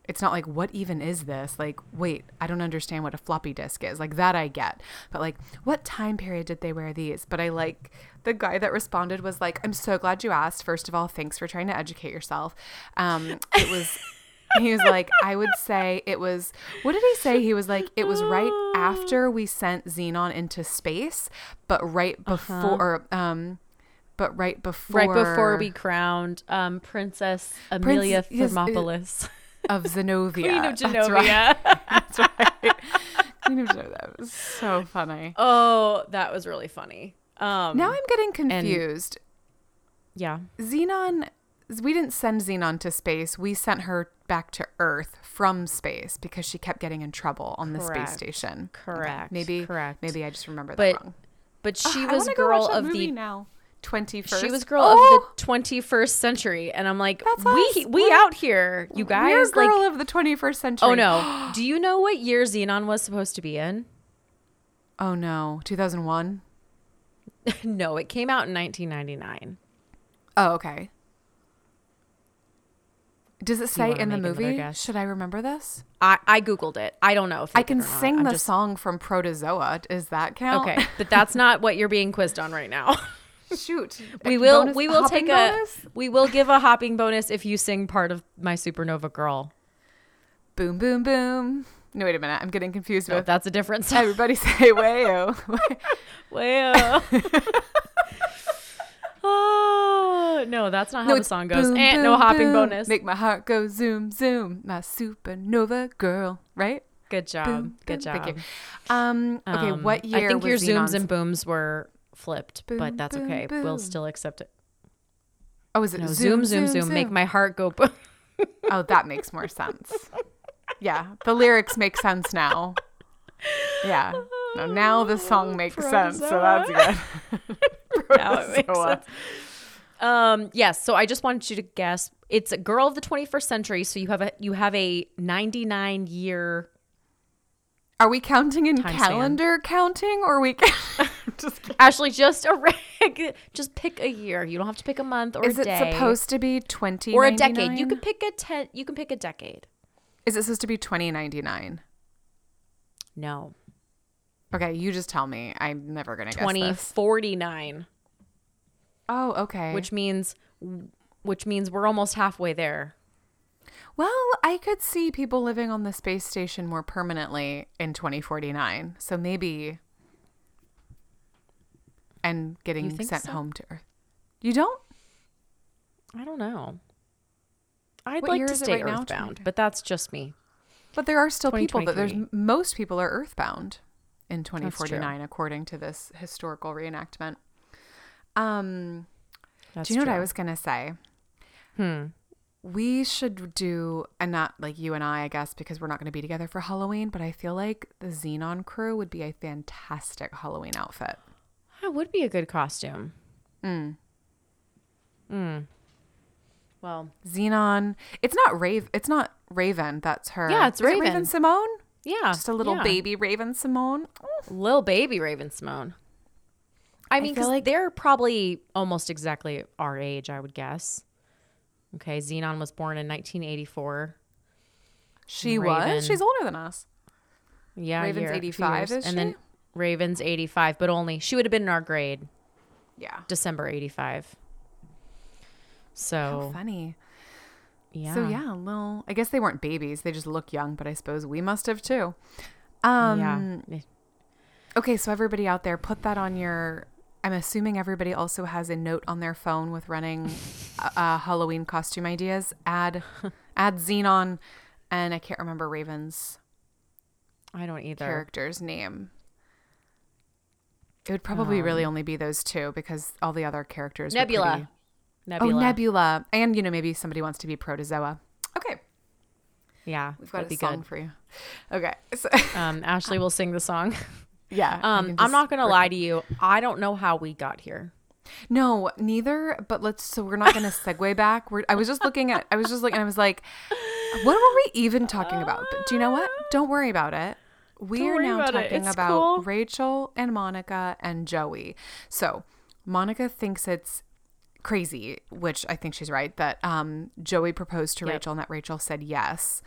[SPEAKER 1] It's not like what even is this? Like, wait, I don't understand what a floppy disk is. Like that I get. But like what time period did they wear these? But I like the guy that responded was like, "I'm so glad you asked. First of all, thanks for trying to educate yourself." Um it was he was like, I would say it was, what did he say? He was like, it was right after we sent Zenon into space, but right before, um, but right before
[SPEAKER 2] right before we crowned um, Princess Amelia
[SPEAKER 1] yes, it-
[SPEAKER 2] Thermopolis.
[SPEAKER 1] of Zenobia.
[SPEAKER 2] Queen of
[SPEAKER 1] That's right.
[SPEAKER 2] Genovia.
[SPEAKER 1] That's right. Queen of Genovia. That was so funny.
[SPEAKER 2] oh, that was really funny. Um,
[SPEAKER 1] Now I'm getting confused.
[SPEAKER 2] yeah.
[SPEAKER 1] Zenon, we didn't send Zenon to space. We sent her back to Earth from space because she kept getting in trouble on the space station. Okay,
[SPEAKER 2] Correct.
[SPEAKER 1] Maybe
[SPEAKER 2] Correct.
[SPEAKER 1] Maybe I just remember
[SPEAKER 2] But
[SPEAKER 1] that wrong.
[SPEAKER 2] but she was girl of the
[SPEAKER 1] now. 21st.
[SPEAKER 2] she was girl
[SPEAKER 1] Oh,
[SPEAKER 2] of the 21st century and I'm like
[SPEAKER 1] That's
[SPEAKER 2] we
[SPEAKER 1] us.
[SPEAKER 2] we
[SPEAKER 1] We're-
[SPEAKER 2] out here you guys.
[SPEAKER 1] We're girl
[SPEAKER 2] like
[SPEAKER 1] of the 21st century.
[SPEAKER 2] Oh no. Do you know what year Zenon was supposed to be in?
[SPEAKER 1] Oh no. 2001.
[SPEAKER 2] no, it came out in 1999.
[SPEAKER 1] Oh, okay. Does it say in the movie? Should I remember this?
[SPEAKER 2] I, I googled it. I don't know if
[SPEAKER 1] I can
[SPEAKER 2] not.
[SPEAKER 1] sing
[SPEAKER 2] I'm
[SPEAKER 1] the
[SPEAKER 2] just-
[SPEAKER 1] song from Protozoa. Does that count?
[SPEAKER 2] Okay, but that's not what you're being quizzed on right now.
[SPEAKER 1] Shoot.
[SPEAKER 2] we will
[SPEAKER 1] bonus-
[SPEAKER 2] we will take a we will give a hopping bonus if you sing part of my Supernova Girl.
[SPEAKER 1] boom boom boom. No, wait a minute. I'm getting confused
[SPEAKER 2] So
[SPEAKER 1] with
[SPEAKER 2] that's a different song.
[SPEAKER 1] everybody say wayo.
[SPEAKER 2] Well. oh, ah. no, that's not how the song goes.
[SPEAKER 1] boom,
[SPEAKER 2] and no hopping
[SPEAKER 1] boom.
[SPEAKER 2] bonus.
[SPEAKER 1] Make my heart go zoom zoom. My supernova girl. Right?
[SPEAKER 2] Good job.
[SPEAKER 1] Boom,
[SPEAKER 2] Good job.
[SPEAKER 1] Thank you. Um. Okay.
[SPEAKER 2] Um,
[SPEAKER 1] what year?
[SPEAKER 2] I think your
[SPEAKER 1] was
[SPEAKER 2] zooms
[SPEAKER 1] Zenon's-
[SPEAKER 2] and booms were flipped,
[SPEAKER 1] Boom,
[SPEAKER 2] but that's
[SPEAKER 1] boom,
[SPEAKER 2] okay. We'll still accept it.
[SPEAKER 1] Oh, is it
[SPEAKER 2] No,
[SPEAKER 1] zoom
[SPEAKER 2] zoom, zoom, zoom. Make my heart go boom.
[SPEAKER 1] Oh, that makes more sense. Yeah, the lyrics make sense now. Yeah. No, now the song makes sense, so that's good.
[SPEAKER 2] now it makes sense. Um, yes. So I just wanted you to guess. It's a girl of the 21st century. So you have a you have a 99 year.
[SPEAKER 1] Are we counting in
[SPEAKER 2] Time span.
[SPEAKER 1] calendar counting, or are we just?
[SPEAKER 2] Actually, just a reg. Just pick a year. You don't have to pick a month or day.
[SPEAKER 1] Is
[SPEAKER 2] a
[SPEAKER 1] it supposed to be twenty
[SPEAKER 2] or a decade. You can pick a ten. You can pick a decade.
[SPEAKER 1] Is it supposed to be twenty ninety nine?
[SPEAKER 2] No,
[SPEAKER 1] Okay, you just tell me. I'm never gonna guess
[SPEAKER 2] twenty
[SPEAKER 1] this.
[SPEAKER 2] forty nine,
[SPEAKER 1] Oh, okay.
[SPEAKER 2] which means which means we're almost halfway there.
[SPEAKER 1] well, I could see people living on the space station more permanently in 2049. So maybe, and getting sent
[SPEAKER 2] so?
[SPEAKER 1] home to Earth. You don't?
[SPEAKER 2] I don't know. I'd
[SPEAKER 1] What
[SPEAKER 2] like to stay
[SPEAKER 1] right now?
[SPEAKER 2] earthbound,
[SPEAKER 1] 20.
[SPEAKER 2] but that's just me.
[SPEAKER 1] But there are still people that there's most people are earthbound in 2049 according to this historical reenactment. Um,
[SPEAKER 2] That's
[SPEAKER 1] do you know what I was going to say?
[SPEAKER 2] Hmm.
[SPEAKER 1] We should do and not like you and I, I guess, because we're not going to be together for Halloween, but I feel like the Zenon crew would be a fantastic Halloween outfit.
[SPEAKER 2] That would be a good costume.
[SPEAKER 1] Mm.
[SPEAKER 2] Mm. Well,
[SPEAKER 1] Zenon, it's not Rave, it's not Raven, that's her.
[SPEAKER 2] Yeah, it's
[SPEAKER 1] it Raven
[SPEAKER 2] Raven.
[SPEAKER 1] Simone.
[SPEAKER 2] yeah,
[SPEAKER 1] Just a little
[SPEAKER 2] yeah.
[SPEAKER 1] baby Raven-Symoné.
[SPEAKER 2] Little baby Raven-Symoné. I mean, because
[SPEAKER 1] like-
[SPEAKER 2] they're probably almost exactly our age, I would guess. Okay, Zenon was born in 1984.
[SPEAKER 1] She
[SPEAKER 2] Raven.
[SPEAKER 1] was. She's older than us.
[SPEAKER 2] Yeah,
[SPEAKER 1] Raven's
[SPEAKER 2] year,
[SPEAKER 1] 85, is
[SPEAKER 2] and
[SPEAKER 1] she?
[SPEAKER 2] then Raven's 85, but only she would have been in our grade,
[SPEAKER 1] Yeah.
[SPEAKER 2] December 85.
[SPEAKER 1] How
[SPEAKER 2] So
[SPEAKER 1] funny.
[SPEAKER 2] yeah,
[SPEAKER 1] So yeah, little. I guess they weren't babies. They just look young, but I suppose we must have too. Um,
[SPEAKER 2] yeah.
[SPEAKER 1] Okay, so everybody out there, put that on your. I'm assuming everybody also has a note on their phone with running uh, Halloween costume ideas. Add, add Zenon, and I can't remember Raven's
[SPEAKER 2] I don't either.
[SPEAKER 1] character's name. It would probably really only be those two because all the other characters.
[SPEAKER 2] Um, Nebula.
[SPEAKER 1] pretty-
[SPEAKER 2] Nebula.
[SPEAKER 1] Oh, Nebula, and you know maybe somebody wants to be Protozoa. Okay,
[SPEAKER 2] Yeah,
[SPEAKER 1] we've got a
[SPEAKER 2] be
[SPEAKER 1] song
[SPEAKER 2] good.
[SPEAKER 1] for you. Okay, so,
[SPEAKER 2] Um, Ashley will sing the song.
[SPEAKER 1] Yeah.
[SPEAKER 2] Um, I'm not gonna lie to you. I don't know how we got here.
[SPEAKER 1] No, neither. But let's. So we're not going to segue back. We're. I was just looking at. I was just looking. I was like, what were we even talking about? But do you know what? Don't worry about it. We are now
[SPEAKER 2] about
[SPEAKER 1] talking about
[SPEAKER 2] cool.
[SPEAKER 1] Rachel and Monica and Joey. So Monica thinks it's crazy, which I think she's right, that um, Joey proposed to
[SPEAKER 2] Yep.
[SPEAKER 1] Rachel and that Rachel said yes.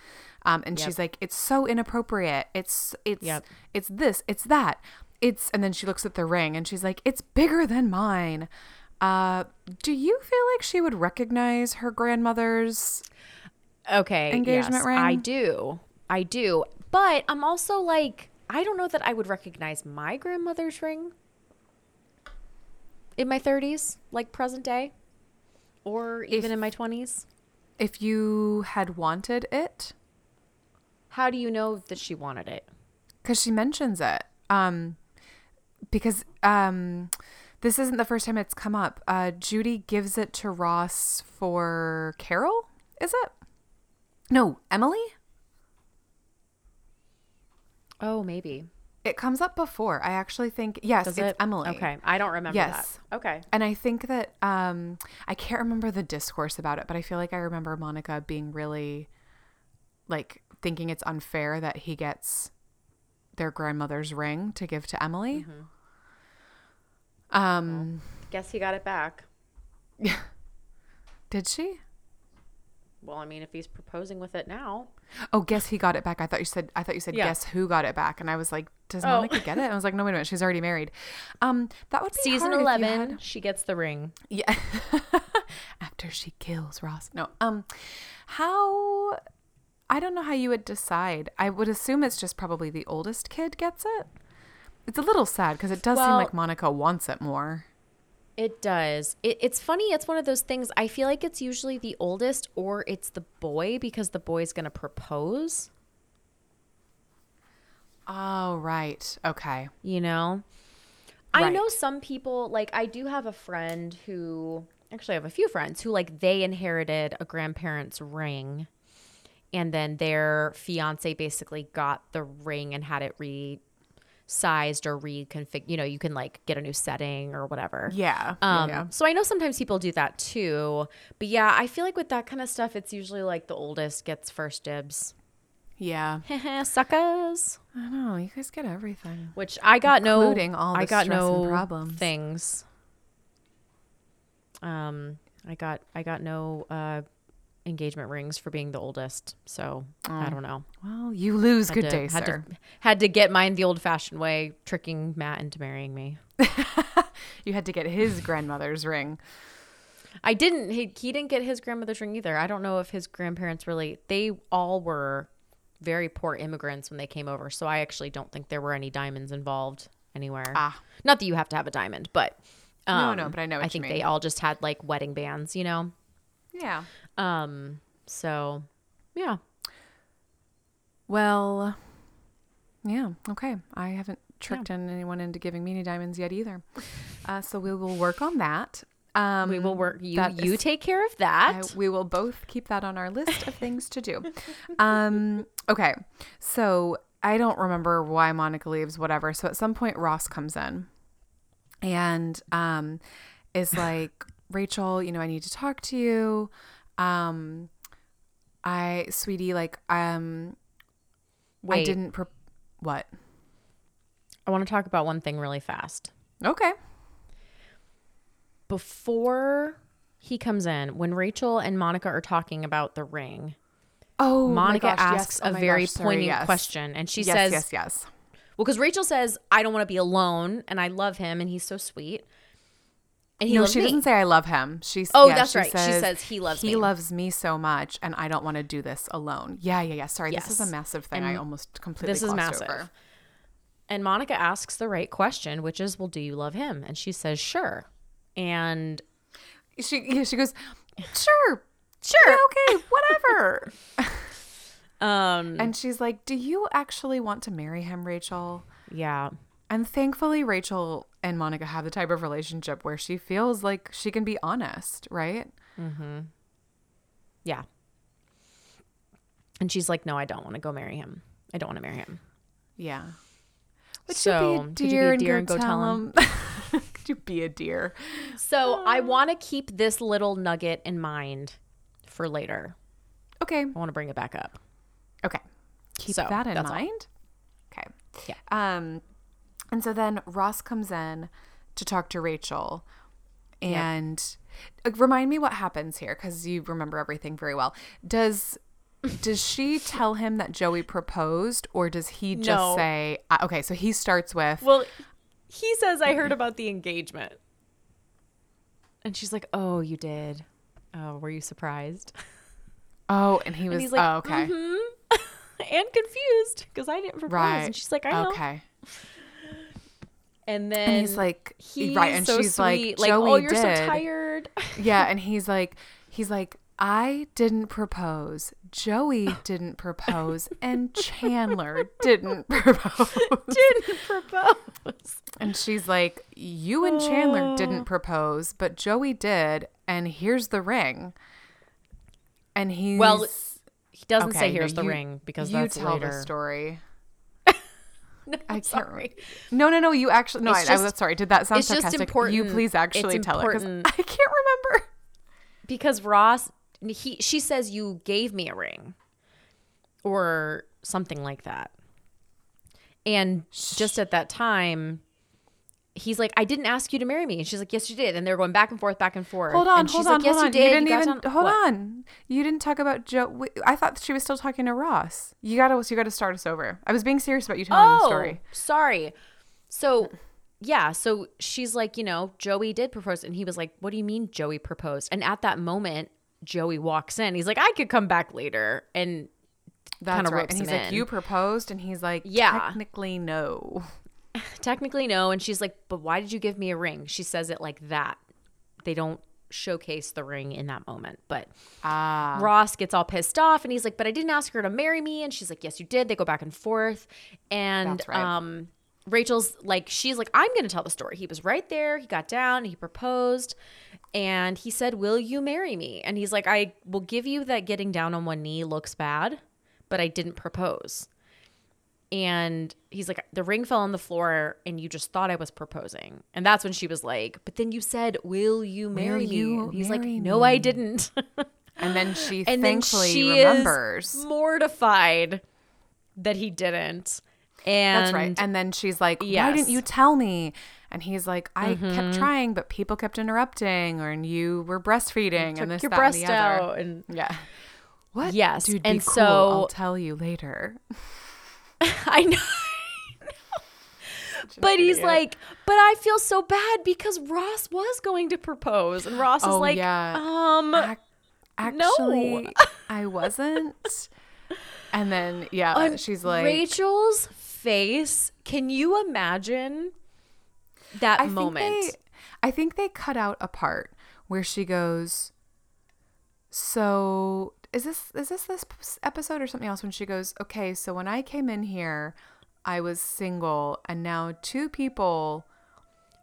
[SPEAKER 1] Um, and
[SPEAKER 2] Yep.
[SPEAKER 1] she's like, it's so inappropriate. It's it's
[SPEAKER 2] Yep.
[SPEAKER 1] it's this, it's that. It's and then she looks at the ring and she's like, it's bigger than mine. Uh, do you feel like she would recognize her grandmother's?
[SPEAKER 2] Okay.
[SPEAKER 1] Engagement
[SPEAKER 2] yes,
[SPEAKER 1] ring?
[SPEAKER 2] I do. I do. But I'm also like, I don't know that I would recognize my grandmother's ring. In my 30s, like present day, or even
[SPEAKER 1] If-
[SPEAKER 2] in my 20s.
[SPEAKER 1] If you had wanted it,
[SPEAKER 2] How do you know that she wanted it?
[SPEAKER 1] because she mentions it. Um, because um, this isn't the first time it's come up. Uh, Judy gives it to Ross for Carol. Is it? No, Emily.
[SPEAKER 2] Oh, maybe.
[SPEAKER 1] It comes up before. I actually think yes,
[SPEAKER 2] Does
[SPEAKER 1] it's
[SPEAKER 2] it?
[SPEAKER 1] Emily.
[SPEAKER 2] Okay, I don't remember
[SPEAKER 1] Yes.
[SPEAKER 2] that. Okay.
[SPEAKER 1] And I think that um, I can't remember the discourse about it, but I feel like I remember Monica being really like thinking it's unfair that he gets their grandmother's ring to give to Emily. Um,
[SPEAKER 2] Guess he got it back.
[SPEAKER 1] did she?
[SPEAKER 2] Well, I mean, if he's proposing with it now,
[SPEAKER 1] Oh, guess he got it back. I thought you said I thought you said
[SPEAKER 2] Yeah.
[SPEAKER 1] guess who got it back, and I was like, does
[SPEAKER 2] Oh.
[SPEAKER 1] Monica get it? And I was like, no, wait a minute, she's already married. Um, that would be
[SPEAKER 2] season
[SPEAKER 1] hard if you
[SPEAKER 2] 11,
[SPEAKER 1] had-
[SPEAKER 2] she gets the ring.
[SPEAKER 1] Yeah. After she kills Ross. No. Um how I don't know how you would decide. I would assume it's just probably the oldest kid gets it. It's a little sad because it does seem like Monica wants it more.
[SPEAKER 2] It does. It, it's funny. It's one of those things. I feel like it's usually the oldest or it's the boy because the boy's going to propose,
[SPEAKER 1] Oh, right. Okay.
[SPEAKER 2] you know? I know some people, like, I do have a friend who, actually, I have a few friends who, like, they inherited a grandparent's ring and then their fiance basically got the ring and had it resized or reconfigured. You know, you can, like, get a new setting or whatever.
[SPEAKER 1] Yeah.
[SPEAKER 2] Um,
[SPEAKER 1] yeah.
[SPEAKER 2] So I know sometimes people do that too. But yeah, I feel like with that kind of stuff, it's usually like the oldest gets first dibs.
[SPEAKER 1] Yeah.
[SPEAKER 2] Suckers.
[SPEAKER 1] I know. You guys get everything.
[SPEAKER 2] Which I got no.
[SPEAKER 1] Including all
[SPEAKER 2] I
[SPEAKER 1] the
[SPEAKER 2] got no
[SPEAKER 1] problems.
[SPEAKER 2] things. Um, I got I got no uh engagement rings for being the oldest. So I don't know.
[SPEAKER 1] Well, you lose.
[SPEAKER 2] Had
[SPEAKER 1] Good
[SPEAKER 2] to-
[SPEAKER 1] day,
[SPEAKER 2] had
[SPEAKER 1] sir.
[SPEAKER 2] To, had to get mine the old-fashioned way, tricking Matt into marrying me.
[SPEAKER 1] You had to get his grandmother's ring.
[SPEAKER 2] I didn't. He, he didn't get his grandmother's ring either. I don't know if his grandparents really. They all were very poor immigrants when they came over. So I actually don't think there were any diamonds involved anywhere.
[SPEAKER 1] Ah.
[SPEAKER 2] Not that you have to have a diamond, but um,
[SPEAKER 1] No, no, but I know
[SPEAKER 2] I think
[SPEAKER 1] mean.
[SPEAKER 2] they all just had like wedding bands, you know.
[SPEAKER 1] Yeah.
[SPEAKER 2] Um. So, yeah.
[SPEAKER 1] Well, yeah, okay. I haven't tricked in anyone into giving me any diamonds yet either. Uh, so we will work on that. Um,
[SPEAKER 2] We will work. You you
[SPEAKER 1] is-
[SPEAKER 2] take care of
[SPEAKER 1] I-
[SPEAKER 2] that.
[SPEAKER 1] we will both keep that on our list of things to do. Um, okay, so I don't remember why Monica leaves, whatever. So at some point, Ross comes in and um, is like, Rachel, you know, I need to talk to you. Um, I, sweetie, like, um, I didn't. Pro- what?
[SPEAKER 2] I want to talk about one thing really fast.
[SPEAKER 1] Okay.
[SPEAKER 2] Before he comes in, when Rachel and Monica are talking about the ring,
[SPEAKER 1] Oh,
[SPEAKER 2] Monica
[SPEAKER 1] gosh,
[SPEAKER 2] asks
[SPEAKER 1] yes. Oh
[SPEAKER 2] a very
[SPEAKER 1] gosh, sorry,
[SPEAKER 2] poignant
[SPEAKER 1] yes.
[SPEAKER 2] question, and she
[SPEAKER 1] yes,
[SPEAKER 2] says,
[SPEAKER 1] yes, yes.
[SPEAKER 2] "Well, because Rachel says I don't want to be alone, and I love him, and he's so sweet, and he
[SPEAKER 1] no, she
[SPEAKER 2] me."
[SPEAKER 1] doesn't say I love him. She's
[SPEAKER 2] Oh,
[SPEAKER 1] yeah,
[SPEAKER 2] that's right. She says he loves me.
[SPEAKER 1] he
[SPEAKER 2] me.
[SPEAKER 1] loves me so much, and I don't want to do this alone. Yeah, yeah, yeah. Sorry, this is a massive thing. I almost completely
[SPEAKER 2] this is massive.
[SPEAKER 1] over.
[SPEAKER 2] And Monica asks the right question, which is, "Well, do you love him?" And she says, "Sure." And
[SPEAKER 1] She yeah, she goes, sure, sure, yeah, okay, whatever.
[SPEAKER 2] um,
[SPEAKER 1] and she's like, "Do you actually want to marry him, Rachel?"
[SPEAKER 2] yeah,
[SPEAKER 1] And thankfully, Rachel and Monica have the type of relationship where she feels like she can be honest, right? Mm-hmm.
[SPEAKER 2] Yeah. And she's like, "No, I don't want to go marry him. I don't want to marry him."
[SPEAKER 1] Yeah. Would
[SPEAKER 2] So,
[SPEAKER 1] you
[SPEAKER 2] could
[SPEAKER 1] be
[SPEAKER 2] you
[SPEAKER 1] a
[SPEAKER 2] be
[SPEAKER 1] dear,
[SPEAKER 2] a deer
[SPEAKER 1] and go, tell him? could you be a deer?
[SPEAKER 2] So I want to keep this little nugget in mind for later.
[SPEAKER 1] Okay.
[SPEAKER 2] I want to bring it back up.
[SPEAKER 1] Okay. Keep
[SPEAKER 2] So,
[SPEAKER 1] that in
[SPEAKER 2] that's all.
[SPEAKER 1] mind. Okay.
[SPEAKER 2] Yeah.
[SPEAKER 1] Um, and so then Ross comes in to talk to Rachel, and uh, remind me what happens here because you remember everything very well. Does does she tell him that Joey proposed, or does he just
[SPEAKER 2] No.
[SPEAKER 1] say, "Okay"? So he starts with,
[SPEAKER 2] Well, he says I heard about the engagement. And she's like, "Oh, you did. Oh, were you surprised?"
[SPEAKER 1] "Oh," and he was,
[SPEAKER 2] he's like,
[SPEAKER 1] "Oh, okay,
[SPEAKER 2] and confused because I didn't propose.
[SPEAKER 1] right."
[SPEAKER 2] And she's like, "I know."
[SPEAKER 1] okay.
[SPEAKER 2] And then
[SPEAKER 1] And he's like,
[SPEAKER 2] he's
[SPEAKER 1] right, and
[SPEAKER 2] so
[SPEAKER 1] she's like,
[SPEAKER 2] sweet, like, oh,
[SPEAKER 1] Joey
[SPEAKER 2] oh, you're
[SPEAKER 1] did.
[SPEAKER 2] so tired.
[SPEAKER 1] yeah, and he's like, he's like, I didn't propose. Joey didn't propose, and Chandler didn't propose.
[SPEAKER 2] Didn't propose.
[SPEAKER 1] And she's like, You and Chandler didn't oh. propose, but Joey did, and here's the ring. And he's
[SPEAKER 2] Well, He doesn't say
[SPEAKER 1] Okay, no,
[SPEAKER 2] here's the
[SPEAKER 1] you-
[SPEAKER 2] ring because
[SPEAKER 1] you
[SPEAKER 2] that's
[SPEAKER 1] tell
[SPEAKER 2] later.
[SPEAKER 1] the story.
[SPEAKER 2] No,
[SPEAKER 1] I can't
[SPEAKER 2] sorry.
[SPEAKER 1] No, no, no. You actually no. I, I was sorry. Did that sound
[SPEAKER 2] it's just
[SPEAKER 1] sarcastic? You please actually
[SPEAKER 2] it's
[SPEAKER 1] tell it because. I can't remember.
[SPEAKER 2] because Ross he she says you gave me a ring or something like that. And just at that time he's like I didn't ask you to marry me and she's like yes you did and they're going back and forth back and forth.
[SPEAKER 1] Hold on,
[SPEAKER 2] and she's
[SPEAKER 1] hold on,
[SPEAKER 2] like yes
[SPEAKER 1] hold on.
[SPEAKER 2] you did.
[SPEAKER 1] didn't
[SPEAKER 2] got
[SPEAKER 1] even
[SPEAKER 2] down-
[SPEAKER 1] hold
[SPEAKER 2] What?
[SPEAKER 1] on. You didn't talk about Joe. I thought she was still talking to Ross. You gotta, you gotta start us over. I was being serious about you telling the
[SPEAKER 2] Oh,
[SPEAKER 1] story.
[SPEAKER 2] sorry. So, yeah, so she's like, you know, Joey did propose. And he was like, what do you mean Joey proposed? And at that moment, Joey walks in. He's like, I could come back later. And
[SPEAKER 1] That's right. And he's like,
[SPEAKER 2] in.
[SPEAKER 1] you proposed, and he's like,
[SPEAKER 2] Yeah.
[SPEAKER 1] technically no.
[SPEAKER 2] Technically, no. And she's like, but why did you give me a ring? She says it like that. They don't showcase the ring in that moment. But
[SPEAKER 1] Ah,
[SPEAKER 2] Ross gets all pissed off and he's like, But I didn't ask her to marry me. And she's like, Yes, you did. They go back and forth. And
[SPEAKER 1] right.
[SPEAKER 2] um Rachel's like, she's like, I'm gonna tell the story. He was right there, he got down, he proposed, and he said, Will you marry me? And he's like, I will give you that getting down on one knee looks bad, but I didn't propose. And he's like, the ring fell on the floor, and you just thought I was proposing. And that's when she was like, But then you said, Will you marry me?
[SPEAKER 1] you
[SPEAKER 2] And he's like,
[SPEAKER 1] marry
[SPEAKER 2] No, I didn't.
[SPEAKER 1] and then she
[SPEAKER 2] and then
[SPEAKER 1] thankfully
[SPEAKER 2] she
[SPEAKER 1] remembers.
[SPEAKER 2] is mortified that he didn't. And
[SPEAKER 1] That's right. And then she's like, "Why didn't you tell me?" And he's like, "I
[SPEAKER 2] Mm-hmm.
[SPEAKER 1] kept trying, but people kept interrupting, or and you were breastfeeding,
[SPEAKER 2] took
[SPEAKER 1] and this,
[SPEAKER 2] your
[SPEAKER 1] that,
[SPEAKER 2] breast
[SPEAKER 1] and the other."
[SPEAKER 2] out, and
[SPEAKER 1] Yeah. What?
[SPEAKER 2] Yes,
[SPEAKER 1] Dude, be
[SPEAKER 2] and
[SPEAKER 1] cool.
[SPEAKER 2] so-
[SPEAKER 1] I'll tell you later.
[SPEAKER 2] I know. But he's like, but I feel so bad because Ross was going to propose, and Ross is
[SPEAKER 1] Oh,
[SPEAKER 2] like,
[SPEAKER 1] yeah.
[SPEAKER 2] um,
[SPEAKER 1] Ac-
[SPEAKER 2] no.
[SPEAKER 1] Actually, I wasn't. And then yeah,
[SPEAKER 2] And
[SPEAKER 1] she's like,
[SPEAKER 2] Rachel's face. Can you imagine that
[SPEAKER 1] I
[SPEAKER 2] moment?
[SPEAKER 1] Think they, I think they cut out a part where she goes. So is this is this this episode or something else? When she goes, okay, so when I came in here, I was single, and now two people.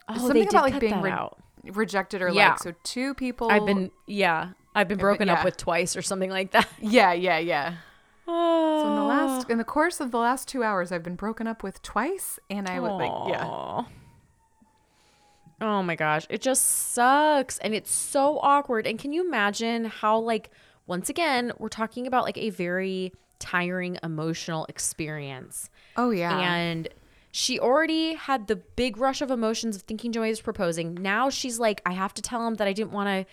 [SPEAKER 2] oh,
[SPEAKER 1] something about like being re- rejected or
[SPEAKER 2] Yeah.
[SPEAKER 1] like so two people.
[SPEAKER 2] I've been, yeah, I've been broken
[SPEAKER 1] yeah.
[SPEAKER 2] up with twice or something like that.
[SPEAKER 1] yeah yeah yeah.
[SPEAKER 2] Oh,
[SPEAKER 1] So in the last ah. in the course of the last two hours, I've been broken up with twice, and I would like yeah.
[SPEAKER 2] Oh my gosh, it just sucks and it's so awkward. And can you imagine how like once again, we're talking about like a very tiring emotional experience.
[SPEAKER 1] Oh yeah.
[SPEAKER 2] And she already had the big rush of emotions of thinking Joey was proposing. Now she's like, I have to tell him that I didn't want to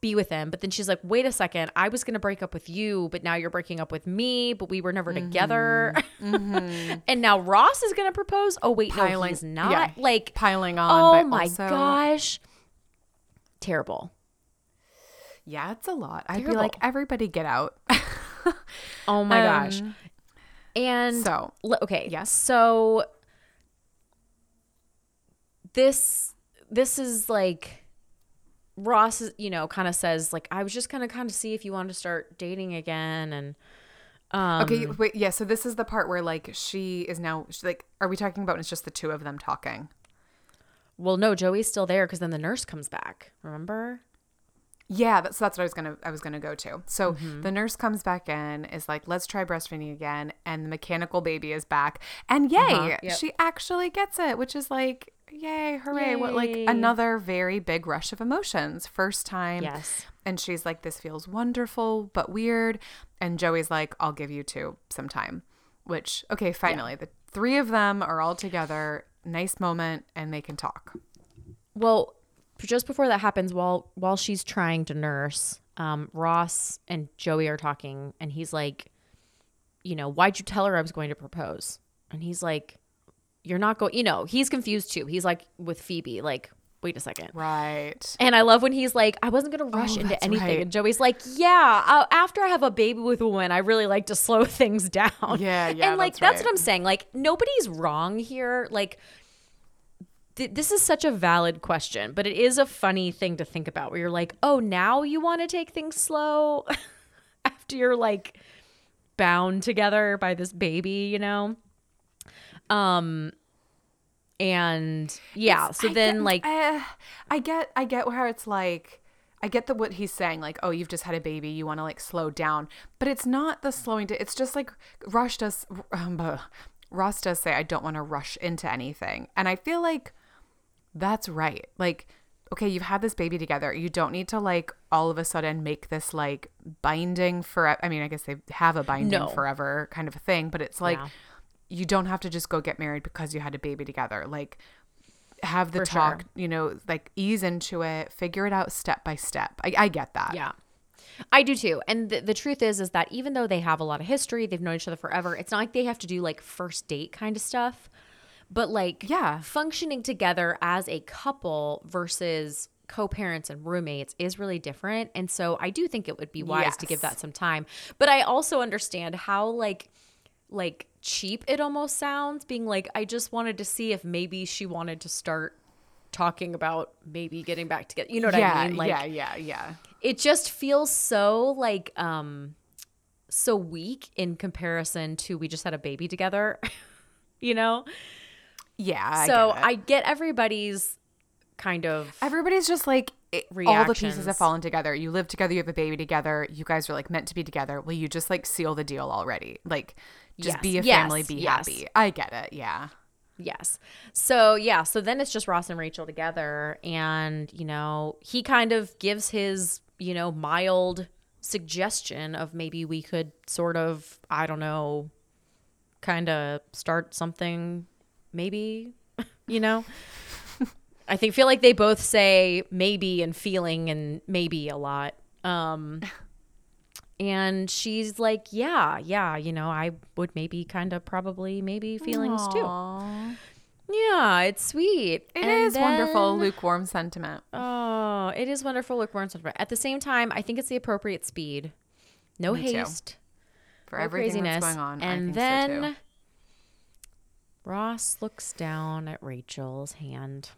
[SPEAKER 2] be with him. But then she's like, wait a second, I was going to break up with you, but now you're breaking up with me, but we were never together. Mm-hmm. Mm-hmm. and now Ross is going to propose. Oh, wait, no,
[SPEAKER 1] Piling-
[SPEAKER 2] he's not.
[SPEAKER 1] yeah,
[SPEAKER 2] Like,
[SPEAKER 1] piling on.
[SPEAKER 2] oh
[SPEAKER 1] but
[SPEAKER 2] my
[SPEAKER 1] also-
[SPEAKER 2] gosh. Terrible.
[SPEAKER 1] Yeah, it's a lot. I'd be like, everybody get out.
[SPEAKER 2] Oh my gosh.
[SPEAKER 1] Um,
[SPEAKER 2] And
[SPEAKER 1] so
[SPEAKER 2] okay.
[SPEAKER 1] Yes.
[SPEAKER 2] So this this is like Ross you know, kind of says like I was just going to kind of see if you wanted to start dating again and um
[SPEAKER 1] okay, wait, yeah. So this is the part where like she is now like, are we talking about? It's just the two of them talking.
[SPEAKER 2] well no, Joey's still there cuz then the nurse comes back. Remember?
[SPEAKER 1] Yeah, that's that's what I was gonna I was gonna go to. So
[SPEAKER 2] Mm-hmm.
[SPEAKER 1] the nurse comes back in, is like, let's try breastfeeding again, and the mechanical baby is back, and yay,
[SPEAKER 2] Uh-huh, yep.
[SPEAKER 1] she actually gets it, which is like, yay, hooray! What like another very big rush of emotions, first time.
[SPEAKER 2] Yes.
[SPEAKER 1] And she's like, this feels wonderful but weird, and Joey's like, I'll give you two sometime. Which okay, finally the three of them are all together. Nice moment, and they can talk.
[SPEAKER 2] Well, just before that happens, while while she's trying to nurse, um, Ross and Joey are talking, and he's like, "You know, why'd you tell her I was going to propose?" And he's like, "You're not going." You know, he's confused too. He's like with Phoebe, like, "Wait a second.
[SPEAKER 1] Right.
[SPEAKER 2] And I love when he's like, "I wasn't going to rush
[SPEAKER 1] Oh,
[SPEAKER 2] into anything,"
[SPEAKER 1] right.
[SPEAKER 2] and Joey's like, "Yeah, uh, after I have a baby with a woman, I really like to slow things down."
[SPEAKER 1] Yeah, yeah,
[SPEAKER 2] And like
[SPEAKER 1] that's
[SPEAKER 2] that's
[SPEAKER 1] right.
[SPEAKER 2] what I'm saying. Like nobody's wrong here. Like th- this is such a valid question, but it is a funny thing to think about where you're like, oh, now you want to take things slow after you're like bound together by this baby, you know? Um, and yeah, so
[SPEAKER 1] I
[SPEAKER 2] then
[SPEAKER 1] get-
[SPEAKER 2] like,
[SPEAKER 1] uh, I get I get where it's like I get the what he's saying like oh you've just had a baby you want to like slow down but it's not the slowing down it's just like Rush does um. Ross does say I don't want to rush into anything and I feel like that's right like okay you've had this baby together you don't need to like all of a sudden make this like binding for I mean I guess they have a binding
[SPEAKER 2] No.
[SPEAKER 1] forever kind of a thing but it's like
[SPEAKER 2] Yeah.
[SPEAKER 1] you don't have to just go get married because you had a baby together like have the
[SPEAKER 2] For
[SPEAKER 1] talk,
[SPEAKER 2] sure.
[SPEAKER 1] you know, like ease into it, figure it out step by step. I, I get that.
[SPEAKER 2] Yeah. I do too. And the, the truth is, is that even though they have a lot of history, they've known each other forever, it's not like they have to do like first date kind of stuff. But like
[SPEAKER 1] Yeah.
[SPEAKER 2] functioning together as a couple versus co-parents and roommates is really different. And so I do think it would be wise to give that some time. But I also understand how like like cheap it almost sounds being like I just wanted to see if maybe she wanted to start talking about maybe getting back together. You know what
[SPEAKER 1] yeah,
[SPEAKER 2] I mean? Like
[SPEAKER 1] yeah, yeah, yeah.
[SPEAKER 2] it just feels so like um so weak in comparison to we just had a baby together you know
[SPEAKER 1] Yeah. I
[SPEAKER 2] so
[SPEAKER 1] get it.
[SPEAKER 2] i get everybody's kind of
[SPEAKER 1] everybody's just like it, all the pieces have fallen together. You live together, you have a baby together. You guys are like meant to be together. Will you just like seal the deal already? Like just
[SPEAKER 2] Yes,
[SPEAKER 1] be a
[SPEAKER 2] yes,
[SPEAKER 1] family, be
[SPEAKER 2] yes.
[SPEAKER 1] happy. I get it. Yeah.
[SPEAKER 2] yes so yeah so then it's just ross and rachel together and you know he kind of gives his you know mild suggestion of maybe we could sort of i don't know kind of start something maybe you know i think feel like they both say maybe and feeling and maybe a lot um and she's like yeah yeah you know i would maybe kind of probably maybe feelings too yeah it's sweet
[SPEAKER 1] It
[SPEAKER 2] And
[SPEAKER 1] is wonderful, lukewarm sentiment.
[SPEAKER 2] oh it is wonderful lukewarm sentiment at the same time i think it's the appropriate speed no
[SPEAKER 1] Me too.
[SPEAKER 2] haste
[SPEAKER 1] For
[SPEAKER 2] no
[SPEAKER 1] everything
[SPEAKER 2] craziness.
[SPEAKER 1] that's going on. I
[SPEAKER 2] And
[SPEAKER 1] think
[SPEAKER 2] then
[SPEAKER 1] so too.
[SPEAKER 2] Ross looks down at Rachel's hand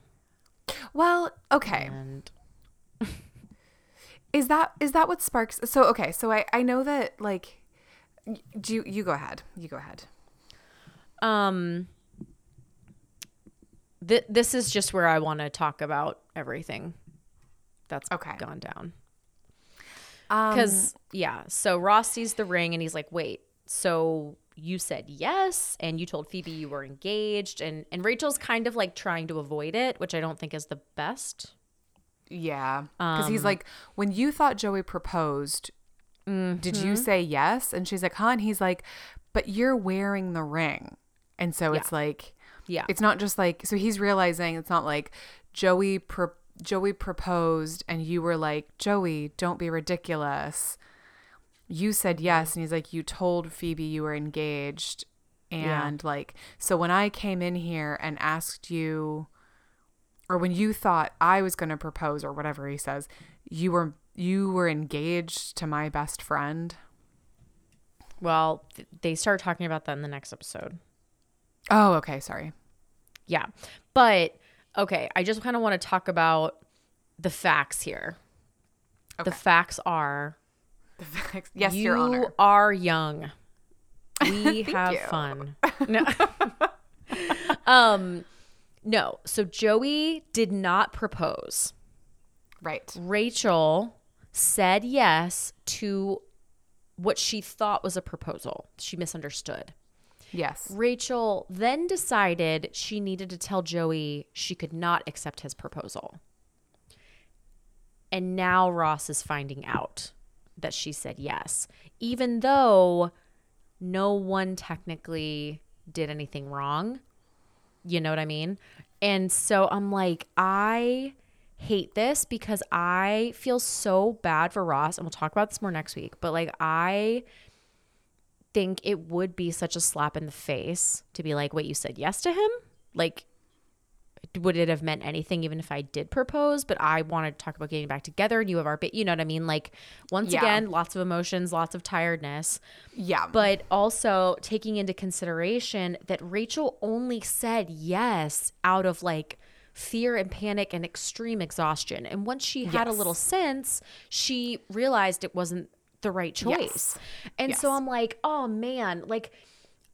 [SPEAKER 1] Well, okay.
[SPEAKER 2] and
[SPEAKER 1] Is that is that what sparks so okay, so I I know that like do you, you go ahead. You go ahead.
[SPEAKER 2] um th- this is just where I want to talk about everything that's
[SPEAKER 1] Okay.
[SPEAKER 2] gone down.
[SPEAKER 1] Um
[SPEAKER 2] Because yeah, so Ross sees the ring and he's like, "Wait, so you said yes, and you told Phoebe you were engaged, and and Rachel's kind of like trying to avoid it, which I don't think is the best.
[SPEAKER 1] Yeah. Because
[SPEAKER 2] Um,
[SPEAKER 1] he's like, when you thought Joey proposed, did you
[SPEAKER 2] Mm-hmm.
[SPEAKER 1] say yes? And she's like, huh? And he's like, but you're wearing the ring. And so it's like,
[SPEAKER 2] Yeah,
[SPEAKER 1] it's not just like, so he's realizing it's not like Joey, pro- Joey proposed and you were like, Joey, don't be ridiculous. You said yes. And he's like, you told Phoebe you were engaged.
[SPEAKER 2] Yeah.
[SPEAKER 1] And like, so when I came in here and asked you, or when you thought I was going to propose or whatever he says, you were you were engaged to my best friend.
[SPEAKER 2] Well, th- they start talking about that in the next episode.
[SPEAKER 1] Oh, okay, sorry.
[SPEAKER 2] Yeah. But okay, I just kind of want to talk about the facts here. The facts are
[SPEAKER 1] yes,
[SPEAKER 2] you
[SPEAKER 1] your honor.
[SPEAKER 2] are young. We have fun. No. um no. So Joey did not propose.
[SPEAKER 1] Right.
[SPEAKER 2] Rachel said yes to what she thought was a proposal. She misunderstood.
[SPEAKER 1] Yes.
[SPEAKER 2] Rachel then decided she needed to tell Joey she could not accept his proposal. And now Ross is finding out that she said yes, even though no one technically did anything wrong. You know what I mean? And so I'm like, I hate this because I feel so bad for Ross. And we'll talk about this more next week. But like, I think it would be such a slap in the face to be like, wait, you said yes to him? Like, would it have meant anything even if I did propose? But I wanted to talk about getting back together and you have our bit, you know what I mean? Like, once
[SPEAKER 1] Yeah.
[SPEAKER 2] again, lots of emotions, lots of tiredness,
[SPEAKER 1] Yeah.
[SPEAKER 2] but also taking into consideration that Rachel only said yes out of like fear and panic and extreme exhaustion. And once she had a little sense, she realized it wasn't the right choice.
[SPEAKER 1] Yes.
[SPEAKER 2] And so I'm like, oh man, like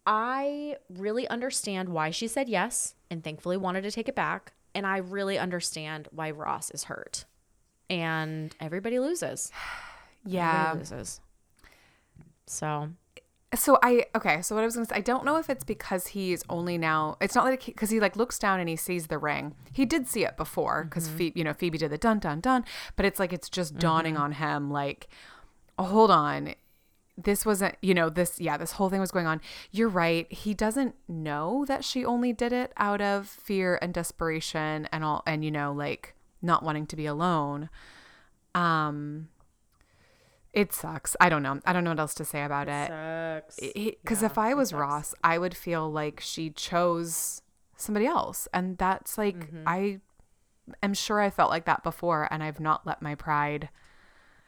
[SPEAKER 2] I really understand why she said yes and thankfully wanted to take it back. And I really understand why Ross is hurt. And everybody loses.
[SPEAKER 1] Yeah.
[SPEAKER 2] Everybody loses. So
[SPEAKER 1] So I okay. So what I was gonna say, I don't know if it's because he's only now. It's not like because he, like looks down and he sees the ring. He did see it before because mm-hmm. Phoebe, you know, Phoebe did the dun dun dun. But it's like it's just mm-hmm. dawning on him. Like, oh, hold on, this wasn't. You know, this yeah, this whole thing was going on. You're right. He doesn't know that she only did it out of fear and desperation and all, and you know, like not wanting to be alone. Um. It sucks. I don't know. I don't know what else to say about it
[SPEAKER 2] sucks.
[SPEAKER 1] because if I was Ross, I would feel like she chose somebody else, and that's like I am sure I felt like that before, and I've not let my pride,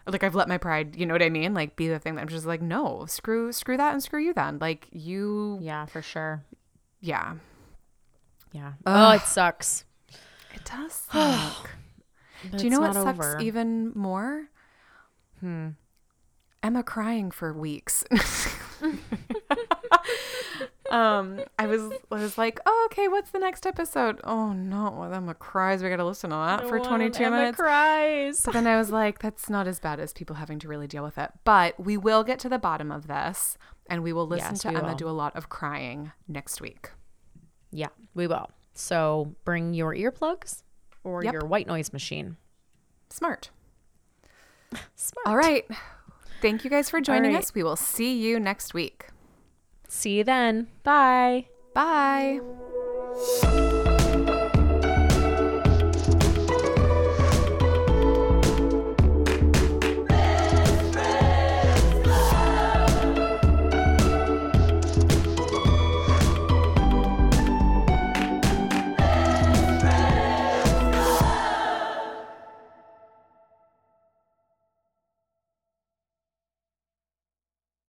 [SPEAKER 1] like I've let my pride, you know what I mean, like be the thing that I'm just like, no, screw, screw that, and screw you then, like you,
[SPEAKER 2] Yeah, for sure.
[SPEAKER 1] yeah,
[SPEAKER 2] Yeah. Oh, it sucks.
[SPEAKER 1] it does suck. Do you know what sucks
[SPEAKER 2] over.
[SPEAKER 1] even more? Hmm. Emma crying for weeks. um, I was I was like, oh, okay, what's the next episode? Oh no, Emma cries. We got to listen to that for 22 minutes.
[SPEAKER 2] cries.
[SPEAKER 1] But then I was like, that's not as bad as people having to really deal with it. But we will get to the bottom of this, and we will listen
[SPEAKER 2] Yes,
[SPEAKER 1] to Emma
[SPEAKER 2] will.
[SPEAKER 1] do a lot of crying next week.
[SPEAKER 2] Yeah, we will. So bring your earplugs or
[SPEAKER 1] Yep.
[SPEAKER 2] your white noise machine.
[SPEAKER 1] Smart.
[SPEAKER 2] Smart.
[SPEAKER 1] All right. Thank you guys for joining
[SPEAKER 2] right.
[SPEAKER 1] us. We will see you next week.
[SPEAKER 2] See you then. Bye.
[SPEAKER 1] Bye.